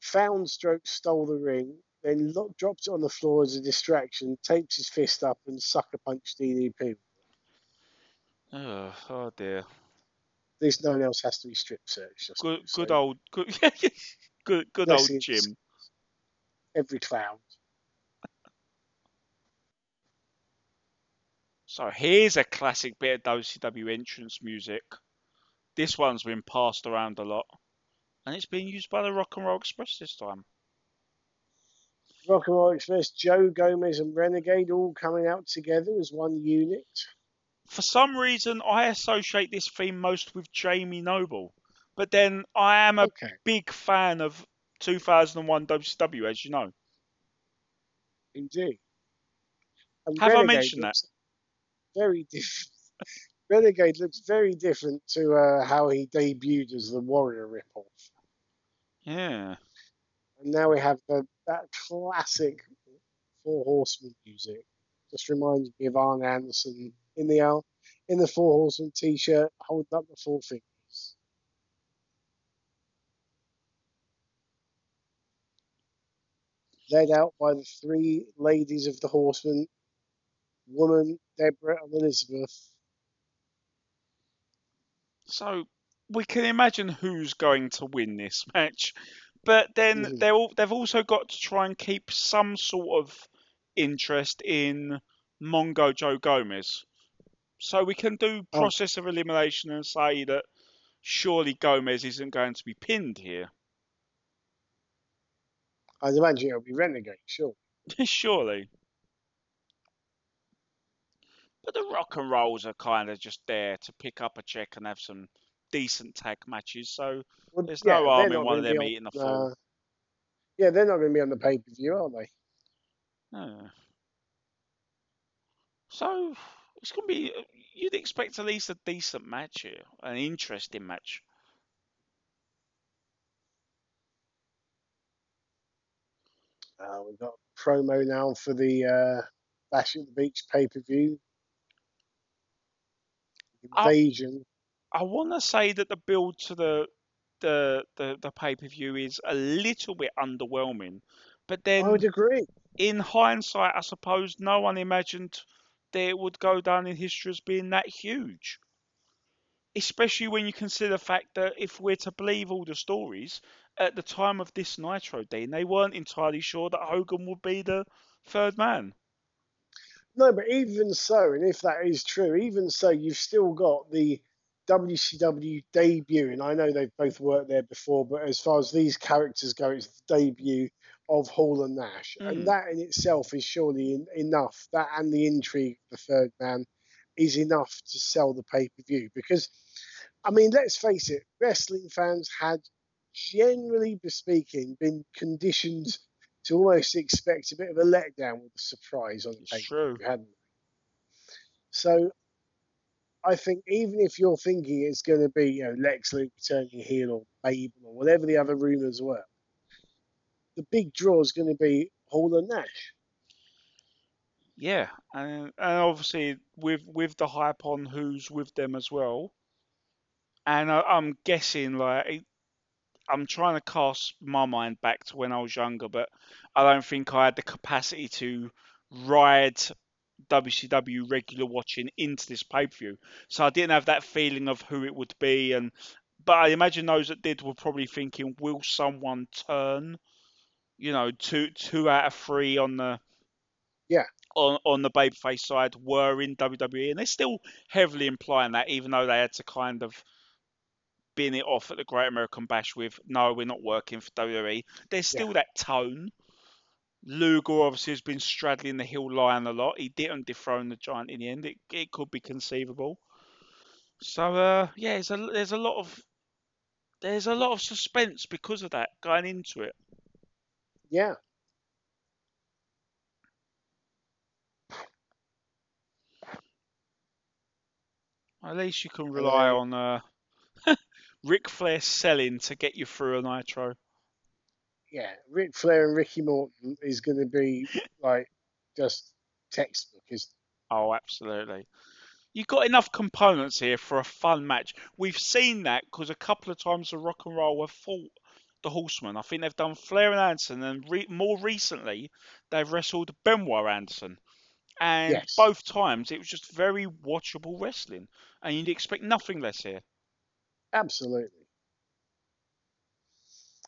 found stroke stole the ring, then dropped it on the floor as a distraction, tapes his fist up and sucker punched DDP. Oh, oh dear. At least no one else has to be strip searched. Good, so good old, good, [laughs] good, good old Jim. every clown. So here's a classic bit of WCW entrance music. This one's been passed around a lot, and it's being used by the Rock and Roll Express this time. Rock and Roll Express, Joe Gomez and Renegade all coming out together as one unit. For some reason, I associate this theme most with Jamie Noble, but then I am a Okay, big fan of 2001 WCW, as you know. indeed. And Have I mentioned that? Very [laughs] different. Renegade looks very different to uh, how he debuted as the Warrior ripoff. Yeah. And now we have the, that classic Four Horsemen music. Just reminds me of Arn Anderson in the Al- in the Four Horsemen t-shirt, holding up the four fingers. Led out by the three ladies of the Horsemen, woman, Deborah, and Elizabeth. So we can imagine who's going to win this match, but then Mhm. they're all, they've also got to try and keep some sort of interest in Mongo Joe Gomez. So we can do Oh. process of elimination and say that surely Gomez isn't going to be pinned here. I'd imagine it'll be Renegade, sure. [laughs] surely. But the rock and rolls are kind of just there to pick up a check and have some decent tag matches. So Well, There's no they're harm in one of them on, eating a fool. uh, yeah, they're not going to be on the pay per view, are they? Yeah. So it's going to be. You'd expect at least a decent match here, an interesting match. Uh, we've got promo now for the uh, Bash at the Beach pay per view. Invasion. I want to say that the build to the the the, the pay per view is a little bit underwhelming, but then I would agree. in hindsight, I suppose no one imagined that it would go down in history as being that huge. Especially when you consider the fact that if we're to believe all the stories, at the time of this Nitro Dean, they weren't entirely sure that Hogan would be the third man. No, but even so, and if that is true, even so, you've still got the WCW debut, and I know they've both worked there before, but as far as these characters go, it's the debut of Hall and Nash, Mm. and that in itself is surely in, enough. That and the intrigue of the third man is enough to sell the pay per view because, I mean, let's face it, wrestling fans had, generally speaking, been conditioned to almost expect a bit of a letdown with a surprise on the pay hadn't they? So I think even if you're thinking it's going to be, you know, Lex Luke turning heel or Babel or whatever the other rumours were, the big draw is going to be Hall and Nash. Yeah, and, and obviously with with the hype on who's with them as well, and I, I'm guessing like I'm trying to cast my mind back to when I was younger, but I don't think I had the capacity to ride WCW regular watching into this pay per view, so I didn't have that feeling of who it would be, and but I imagine those that did were probably thinking, will someone turn? You know, two two out of three on the yeah on, on the babyface side were in WWE, and they're still heavily implying that, even though they had to kind of bin it off at the Great American Bash with, no, we're not working for WWE. There's still that tone. Luger obviously has been straddling the heel line a lot. He didn't dethrone the giant in the end. It, it could be conceivable. So uh, yeah, there's a there's a lot of there's a lot of suspense because of that going into it. Yeah. At least you can rely on uh, [laughs] Ric Flair selling to get you through a Nitro. Yeah, Ric Flair and Ricky Morton is going to be like just textbook. Is Oh, absolutely. You've got enough components here for a fun match. We've seen that because a couple of times the Rock and Roll have fought the Horseman. I think they've done Flair and Anderson, and re- more recently they've wrestled Benoit Anderson. And Yes. both times it was just very watchable wrestling, and you'd expect nothing less here. absolutely.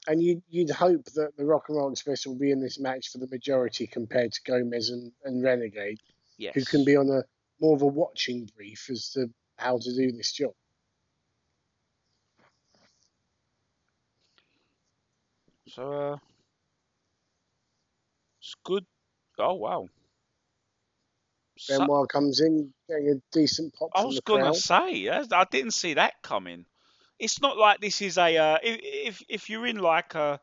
And you'd, you'd hope that the Rock and Roll Express will be in this match for the majority compared to Gomez and, and Renegade, Yes. who can be on a more of a watching brief as to how to do this job. So, uh, it's good. Oh wow. Benoit comes in, getting a decent pop I was gonna say I didn't see that coming. It's not like this is a uh, if if if you're in like a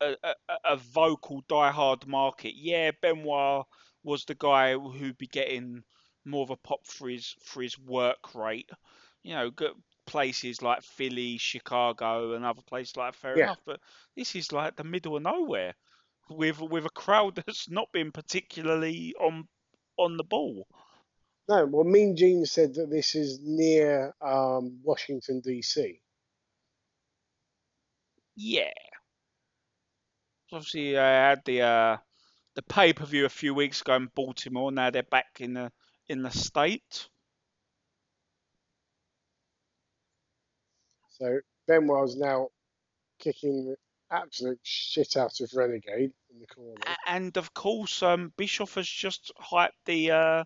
a, a, a vocal diehard market, yeah, Benoit was the guy who'd be getting more of a pop for his for his work rate. You know, good places like Philly, Chicago, and other places like fair Yeah. enough. But this is like the middle of nowhere with with a crowd [laughs] that's not been particularly on on the ball. No, well, Mean Gene said that this is near um, Washington DC. Yeah. Obviously, I had the uh, the pay per view a few weeks ago in Baltimore. Now they're back in the in the state. So Benoit's now kicking absolute shit out of Renegade in the corner. And of course, um, Bischoff has just hyped the uh,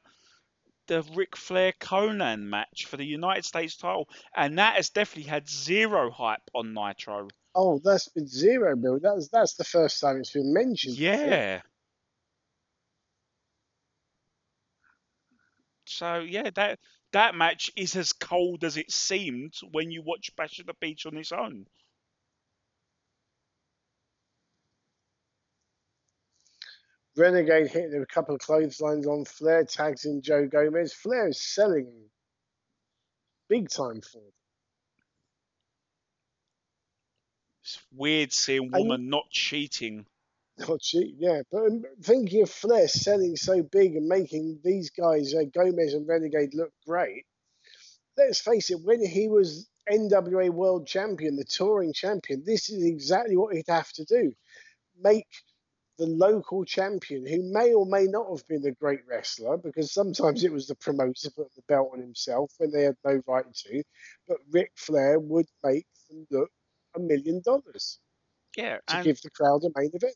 the Ric Flair Konnan match for the United States title, and that has definitely had zero hype on Nitro. Oh, that's been zero, Bill. That's that's the first time it's been mentioned. Yeah. So yeah, that that match is as cold as it seemed when you watch Bash at the Beach on its own. Renegade hitting a couple of clotheslines on Flair, tags in Joe Gomez. Flair is selling big time for them. It's weird seeing And- woman not cheating. [laughs] Not cheap, yeah. But um, thinking of Flair selling so big and making these guys, uh, Gomez and Renegade, look great. Let's face it, when he was NWA World Champion, the touring champion, this is exactly what he'd have to do. Make the local champion, who may or may not have been a great wrestler, because sometimes it was the promoter put the belt on himself when they had no right to, but Ric Flair would make them look a million dollars Yeah, to and give the crowd a main event.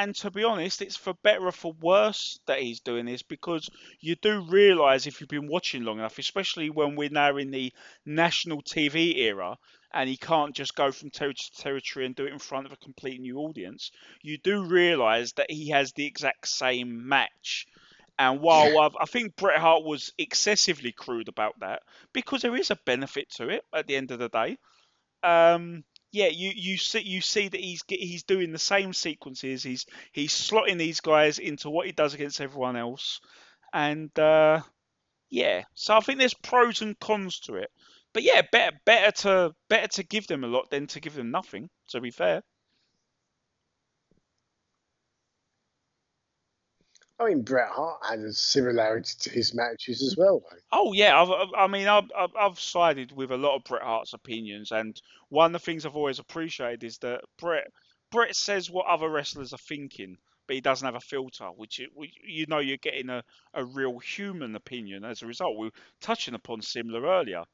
And to be honest, it's for better or for worse that he's doing this because you do realise if you've been watching long enough, especially when we're now in the national TV era and he can't just go from territory to territory and do it in front of a complete new audience, you do realise that he has the exact same match. And while I've, I think Bret Hart was excessively crude about that, because there is a benefit to it at the end of the day. Um, yeah, you, you see you see that he's he's doing the same sequences. He's he's slotting these guys into what he does against everyone else, and uh, yeah. So I think there's pros and cons to it. But yeah, better better to better to give them a lot than to give them nothing. To be fair. I mean, Bret Hart had a similarity to his matches as well, though. Oh yeah, I've, I've- mean, I've, I've I've sided with a lot of Bret Hart's opinions, and one of the things I've always appreciated is that Bret Bret says what other wrestlers are thinking, but he doesn't have a filter, which, it, you know you're getting a, a real human opinion as a result. We were touching upon similar earlier,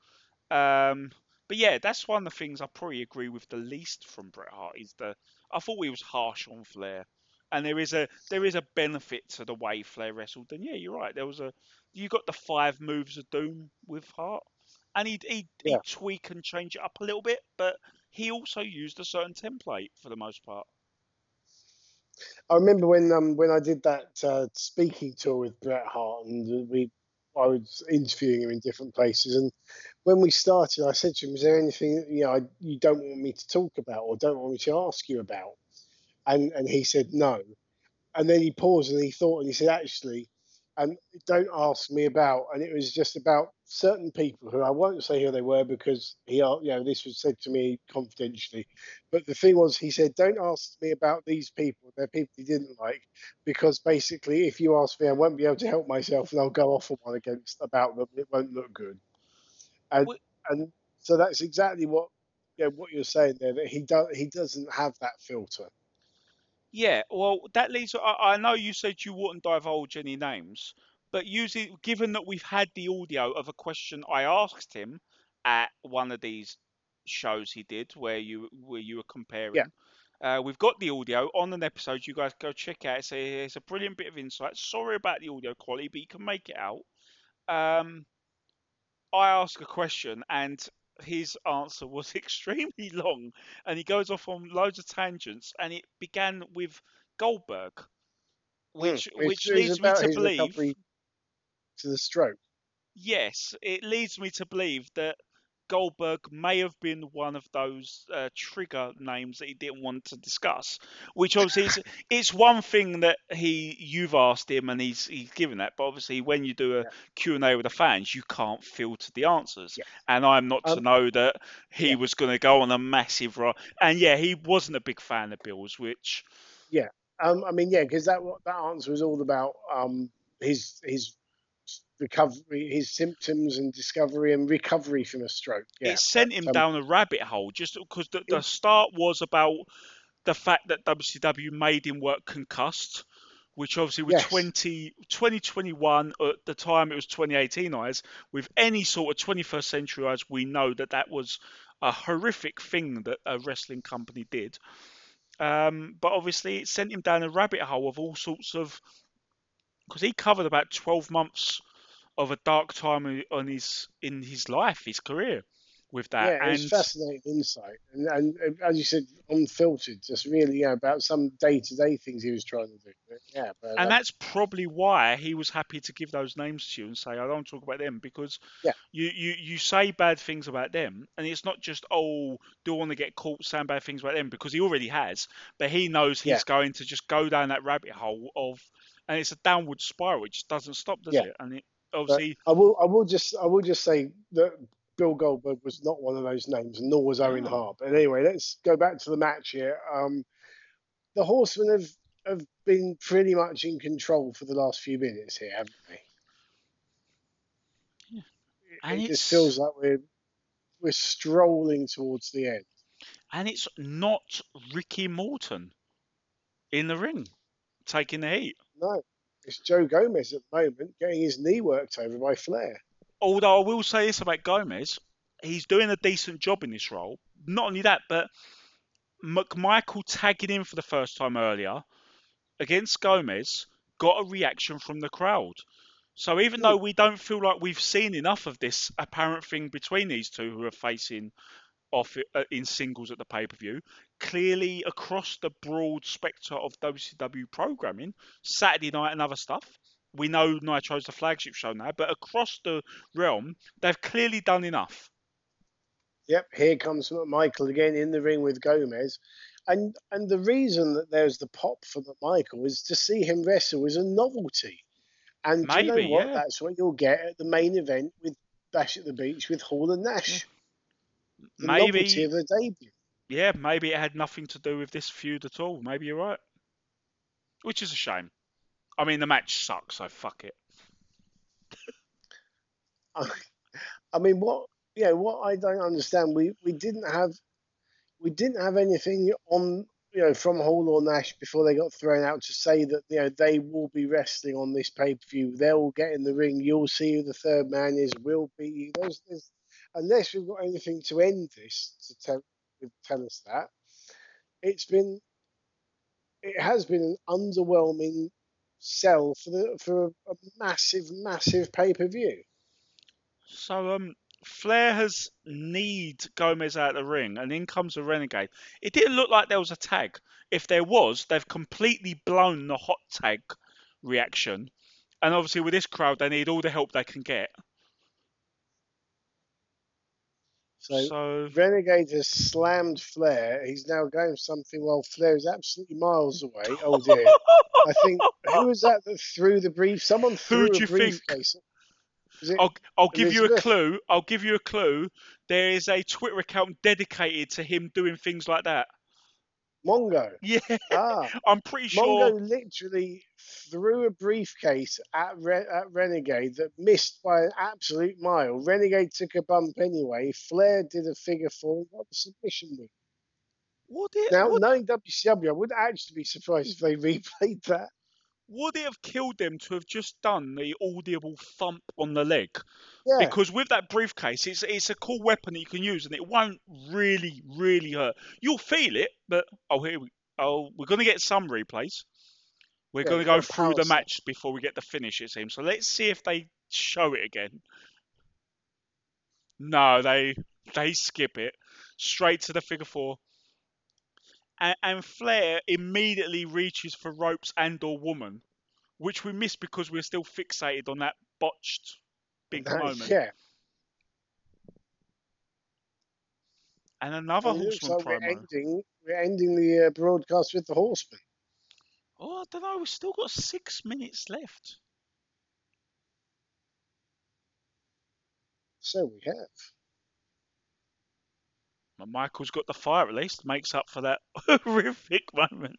um, but yeah, that's one of the things I probably agree with the least from Bret Hart is the I thought he was harsh on Flair, and there is a there is a benefit to the way Flair wrestled. And yeah, you're right, there was a you got the five moves of doom with Hart, and he'd, he'd, Yeah. he'd tweak and change it up a little bit, but he also used a certain template for the most part. I remember when um when I did that uh, speaking tour with Bret Hart, and we I was interviewing him in different places, and when we started, I said to him, "Is there anything you know I, you don't want me to talk about or don't want me to ask you about?" And and he said no, and then he paused and he thought and he said, "Actually, and don't ask me about. And it was just about certain people who I won't say who they were because he, uh, you know, this was said to me confidentially. But the thing was, he said, don't ask me about these people. They're people he didn't like because basically, if you ask me, I won't be able to help myself, and I'll go off on one against about them. It won't look good. And Well- and so that's exactly what. You know, what you're saying there that he does he doesn't have that filter. Yeah, well, that leads. I, I know you said you wouldn't divulge any names, but using, given that we've had the audio of a question I asked him at one of these shows he did, where you where you were comparing. Uh, we've got the audio on an episode. You guys go check out. It's a, it's a brilliant bit of insight. Sorry about the audio quality, but you can make it out. Um, I ask a question and his answer was [laughs] extremely long and he goes off on loads of tangents and it began with Goldberg, which Hmm, which is leads me to believe to the stroke. yes, it leads me to believe that Goldberg may have been one of those uh, trigger names that he didn't want to discuss. Which obviously is [laughs] it's one thing that he you've asked him and he's he's given that, but obviously when you do a Yeah. Q and A with the fans, you can't filter the answers. Yeah. And I'm not to Um, know that he yeah. was going to go on a massive run. And yeah, he wasn't a big fan of Bills, which yeah, Um, I mean, yeah, because that what that answer was all about um, his his recovery, his symptoms and discovery and recovery from a stroke. Yeah, it sent him um, down a rabbit hole just because the, the start was about the fact that WCW made him work concussed, which obviously with Yes. 20, 2021 at the time it was 2018 eyes, with any sort of 21st century eyes, we know that that was a horrific thing that a wrestling company did. Um, but obviously it sent him down a rabbit hole of all sorts of because he covered about 12 months of a dark time on his in his life, his career with that. yeah, and was fascinating insight, and, and and as you said, unfiltered, just really yeah, about some day to day things he was trying to do. But, yeah, but, and um, that's probably why he was happy to give those names to you and say, I don't talk about them because Yeah. you, you, you say bad things about them, and it's not just, oh, do I want to get caught saying bad things about them because he already has, but he knows he's Yeah. going to just go down that rabbit hole of, and it's a downward spiral. It just doesn't stop, does Yeah. it? And it but obviously, I will I will just I will just say that Bill Goldberg was not one of those names, nor was Owen. Hart. But anyway, let's go back to the match here. Um, the Horsemen have have been pretty much in control for the last few minutes here, haven't they? Yeah. It- And it it's- just feels like we're we're strolling towards the end. and it's not Ricky Morton in the ring taking the heat. No, it's Joe Gomez at the moment getting his knee worked over by Flair. Although I will say this about Gomez, he's doing a decent job in this role. Not only that, but McMichael tagging in for the first time earlier against Gomez got a reaction from the crowd. So even though we don't feel like we've seen enough of this apparent thing between these two who are facing off uh, in singles at the pay per view, clearly across the broad spectre of WCW programming, Saturday night and other stuff, we know Nitro's the flagship show now, but across the realm, they've clearly done enough. Yep, here comes Michael again in the ring with Gomez. And and the reason that there's the pop for Michael is to see him wrestle is a novelty. And do you know what? yeah. That's what you'll get at the main event with Bash at the Beach with Hall and Nash. Mm. The novelty Maybe, of the debut. yeah, maybe it had nothing to do with this feud at all. Maybe you're right. Which is a shame. I mean, the match sucks, so fuck it. [laughs] I mean, what know, what I don't understand, we we didn't have we didn't have anything on you know from Hall or Nash before they got thrown out to say that you know they will be wrestling on this pay per view. They'll get in the ring. You'll see who the third man is. We'll be you. There's, there's unless we've got anything to end this to tell tell us that it's been it has been an underwhelming sell for the for a massive massive pay per view. So, um, Flair has kneed Gomez out of the ring, and in comes a Renegade. It didn't look like there was a tag. If there was, they've completely blown the hot tag reaction. And obviously, with this crowd, they need all the help they can get. So, So Renegade has slammed Flair. He's now going for something while Flair is absolutely miles away. [laughs] Oh dear. I think who was that that threw the brief? Someone threw do a you briefcase. Was it- I'll I'll give you a clue. I'll give you a clue. There is a Twitter account dedicated to him doing things like that. Mongo. Yeah, Ah, [laughs] I'm pretty sure. Mongo literally threw a briefcase at, Re- at Renegade that missed by an absolute mile. Renegade took a bump anyway. Flair did a figure four and got the submission win. Would it? Now, would, knowing WCW, I wouldn't actually be surprised if they replayed that. Would it have killed them to have just done the audible thump on the leg? Yeah, Because with that briefcase, it's it's a cool weapon that you can use, and it won't really, really hurt. You'll feel it, but oh, here we oh, we're gonna get some replays. We're Yeah, gonna go through the match before we get the finish. It seems. So let's see if they show it again. No, they they skip it straight to the figure four. And, and Flair immediately reaches for ropes and or woman, which we missed because we're still fixated on that botched big that- moment. yeah. And another And horseman we're promo. ending, we're ending the uh, broadcast with the horseman. Oh, I don't know. We've still got six minutes left. So we have. But Michael's got the fire at least. Makes up for that [laughs] horrific moment.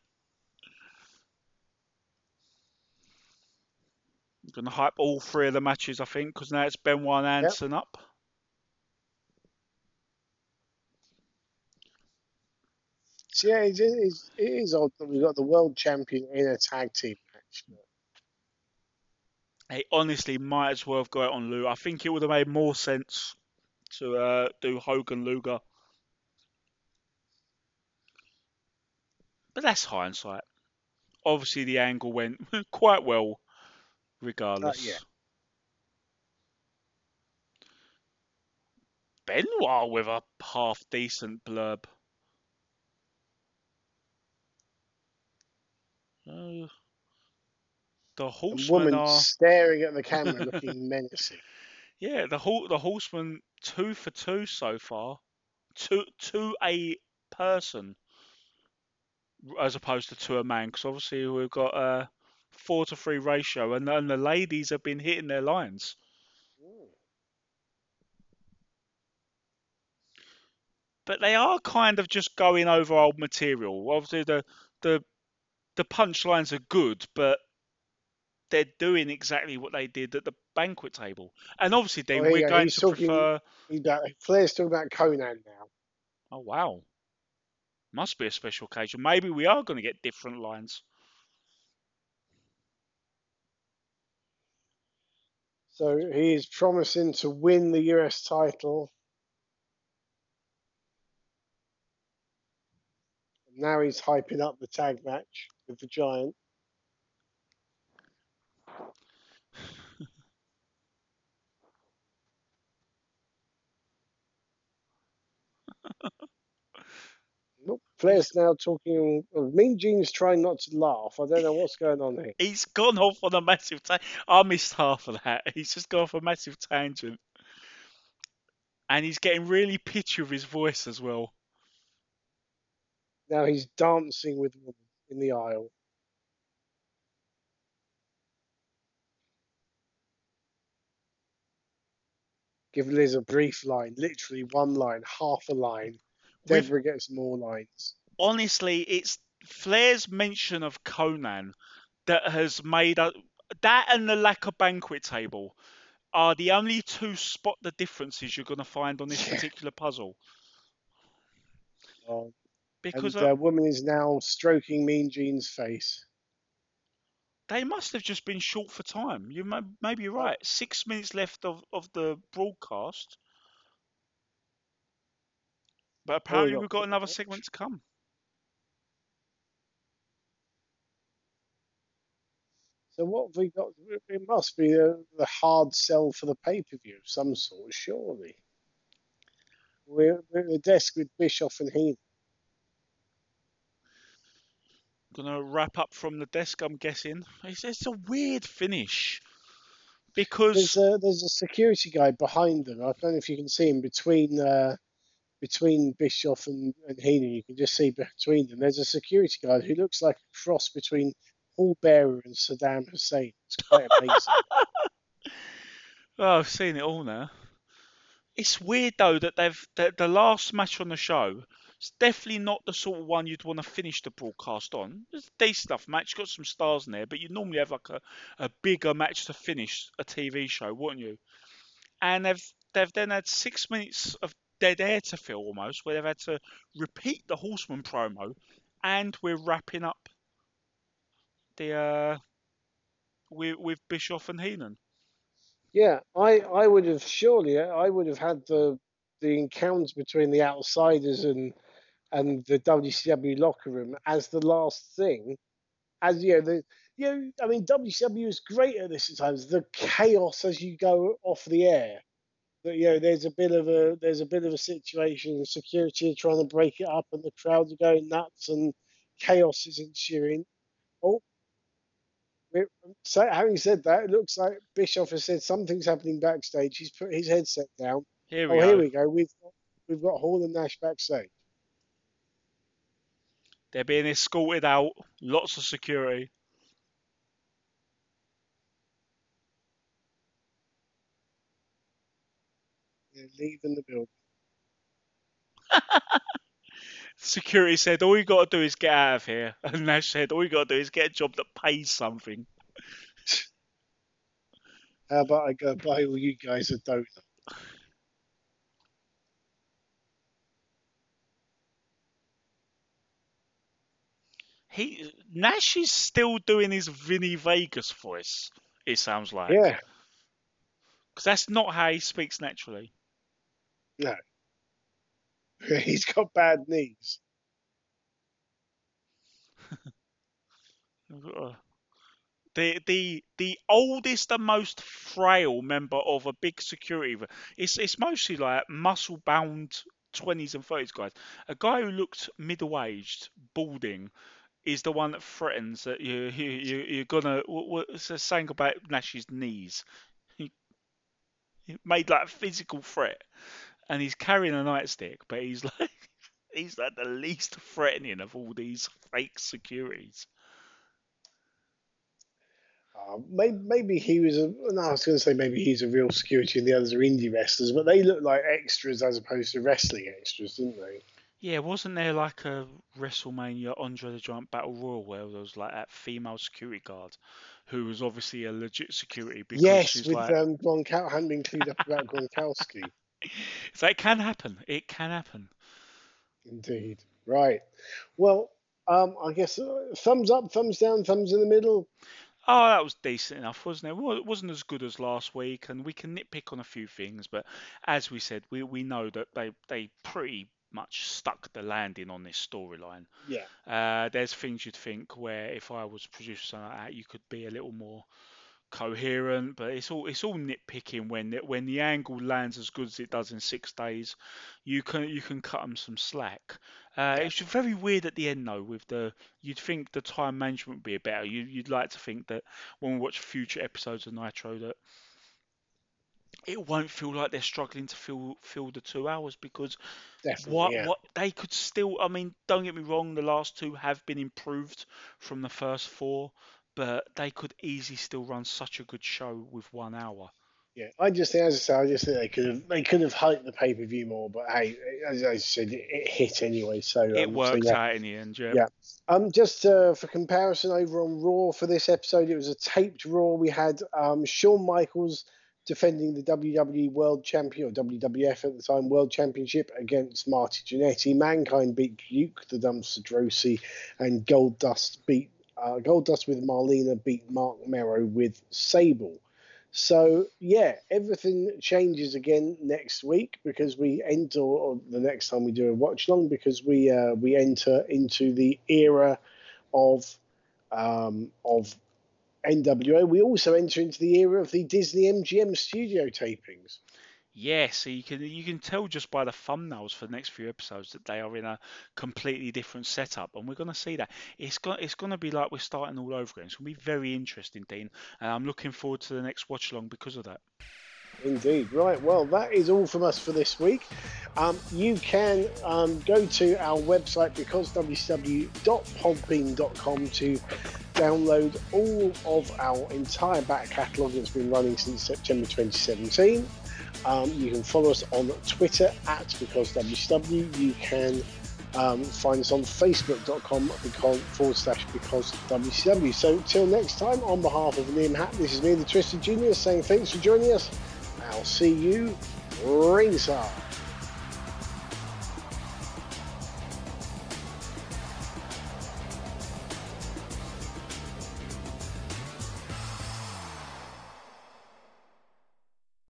I'm Going to hype all three of the matches, I think, because now it's Benoit and Anderson up. So yeah, it is, it is odd that we've got the world champion in a tag team match. They honestly might as well have got it on Lou. I think it would have made more sense to uh, do Hogan Luger. But that's hindsight. Obviously, the angle went [laughs] quite well, regardless. yeah. Benoit with a half decent blurb. Uh, the horsemen woman are. staring at the camera, [laughs] looking menacing. Yeah, the hor- the horseman two for two so far, two to a person, as opposed to to a man. Because obviously we've got a four to three ratio, and and the ladies have been hitting their lines. But they are kind of just going over old material. Obviously the the the punchlines are good, but they're doing exactly what they did at the banquet table. And obviously then Oh, we're go, going he's to talking- prefer. About, Flair's talking about Konnan now. Oh wow. Must be a special occasion. Maybe we are going to get different lines. So he is promising to win the US title. Now he's hyping up the tag match with the Giant. [laughs] Flair's now talking. Well, mean Gene's trying not to laugh. I don't know what's going on here. He's gone off on a massive tangent. I missed half of that. [laughs] He's just gone off a massive tangent. And he's getting really pitchy with his voice as well. Now he's dancing with women in the aisle. Give Liz a brief line, literally one line, half a line. Deborah gets more lines. honestly, it's Flair's mention of Konnan that has made a, that and the lack of banquet table are the only two spot the differences you're going to find on this Yeah. particular puzzle. Um, Because and uh, the woman is now stroking Mean Gene's face. they must have just been short for time. You may, maybe you're right. Six minutes left of, of the broadcast. But apparently got we've got another match. segment to come. So what have we got? It must be the, the hard sell for the pay per view of some sort, surely. We're, we're at the desk with Bischoff and Heenan. Gonna wrap up from the desk, I'm guessing. It's, it's a weird finish because There's a there's a security guy behind them. I don't know if you can see him between uh, between Bischoff and, and Heenan, you can just see between them. There's a security guard who looks like a cross between Paul Bearer and Saddam Hussein. It's quite amazing. [laughs] Oh, I've seen it all now. It's weird though that they've the, the last match on the show. It's definitely not the sort of one you'd want to finish the broadcast on. It's a decent enough match, got some stars in there, but you normally have like a, a bigger match to finish a TV show, wouldn't you? And they've they've then had six minutes of dead air to fill almost, where they've had to repeat the Horseman promo, and we're wrapping up the uh, with with Bischoff and Heenan. Yeah, I, I would have surely I would have had the the encounters between the outsiders and and the WCW locker room as the last thing, as you know the you know I mean WCW is great at this at times. The chaos as you go off the air, that you know there's a bit of a there's a bit of a situation. The Security are trying to break it up, and the crowds are going nuts, and chaos is ensuing. Oh, so having said that, it looks like Bischoff has said something's happening backstage. He's put his headset down. Here Oh, we here go. we go. We've got, we've got Hall and Nash backstage. They're being escorted out. Lots of security. They're leaving the building. [laughs] Security said, all you got to do is get out of here. [laughs] And Nash said, all you got to do is get a job that pays something. [laughs] How about I go buy all you guys a donut? He Nash is still doing his Vinny Vegas voice. It sounds like. Yeah, Because that's not how he speaks naturally. [laughs] he's got bad knees. [laughs] The the the oldest and most frail member of a big security. It's it's mostly like muscle bound twenties and thirties guys. A guy who looked middle aged, balding, is the one that threatens that you you you you're gonna. What, what's the saying about Nash's knees? He, he made like a physical threat, and he's carrying a nightstick, but he's [laughs] like he's like the least threatening of all these fake securities. Uh, maybe, maybe he was a. No, I was going to say maybe he's a real security and the others are indie wrestlers, but they look like extras as opposed to wrestling extras, didn't they? Yeah, wasn't there like a WrestleMania Andre the Giant Battle Royal where there was like that female security guard who was obviously a legit security because yes, she's with like, um, Gronkow hadn't been cleaned up about [laughs] Gronkowski. So it can happen. It can happen. Indeed. Right. Well, um, I guess uh, thumbs up, thumbs down, thumbs in the middle. Oh, that was decent enough, wasn't it? Well, it wasn't as good as last week, and we can nitpick on a few things, but as we said, we, we know that they they pretty much stuck the landing on this storyline. Yeah. Uh, there's things you'd think where if I was producing something like that, you could be a little more coherent, but it's all it's all nitpicking when the, when the angle lands as good as it does in six days, you can you can cut them some slack. Uh, it's very weird at the end though. With the you'd think the time management would be better. You, you'd like to think that when we watch future episodes of Nitro that it won't feel like they're struggling to fill fill the two hours because Definitely. what yeah. what they could still I mean don't get me wrong the last two have been improved from the first four but they could easily still run such a good show with one hour Yeah, I just think, as I say, I just think they could have they could have hyped the pay per view more. But hey, as I said, it, it hit anyway. So um, it so worked yeah. out in the end yeah, Yeah. Um, just uh, for comparison, over on Raw for this episode, it was a taped Raw. We had um, Shawn Michaels defending the WWE World Champion or WWF at the time World Championship against Marty Jannetty. Mankind beat Duke the Dumpster Droese, and Goldust beat uh, Goldust with Marlena beat Marc Mero with Sable. So yeah, everything changes again next week because we enter, or the next time we do a watch long, because we uh, we enter into the era of um, of NWO. We also enter into the era of the Disney MGM studio tapings. Yeah so you can you can tell just by the thumbnails for the next few episodes that they are in a completely different setup and we're going to see that it's going it's going to be like we're starting all over again it's going to be very interesting Dean and I'm looking forward to the next watch along because of that Indeed. Right. Well, that is all from us for this week. Um, you can um, go to our website becausewcw.podbean.com to download all of our entire back catalogue that's been running since September 2017. Um, you can follow us on Twitter at becausewcw. You can um, find us on facebook.com because, forward slash because WCW. So till next time, on behalf of Liam Hatt, this is me, the Twisted Junior, saying thanks for joining us. I'll see you ringside.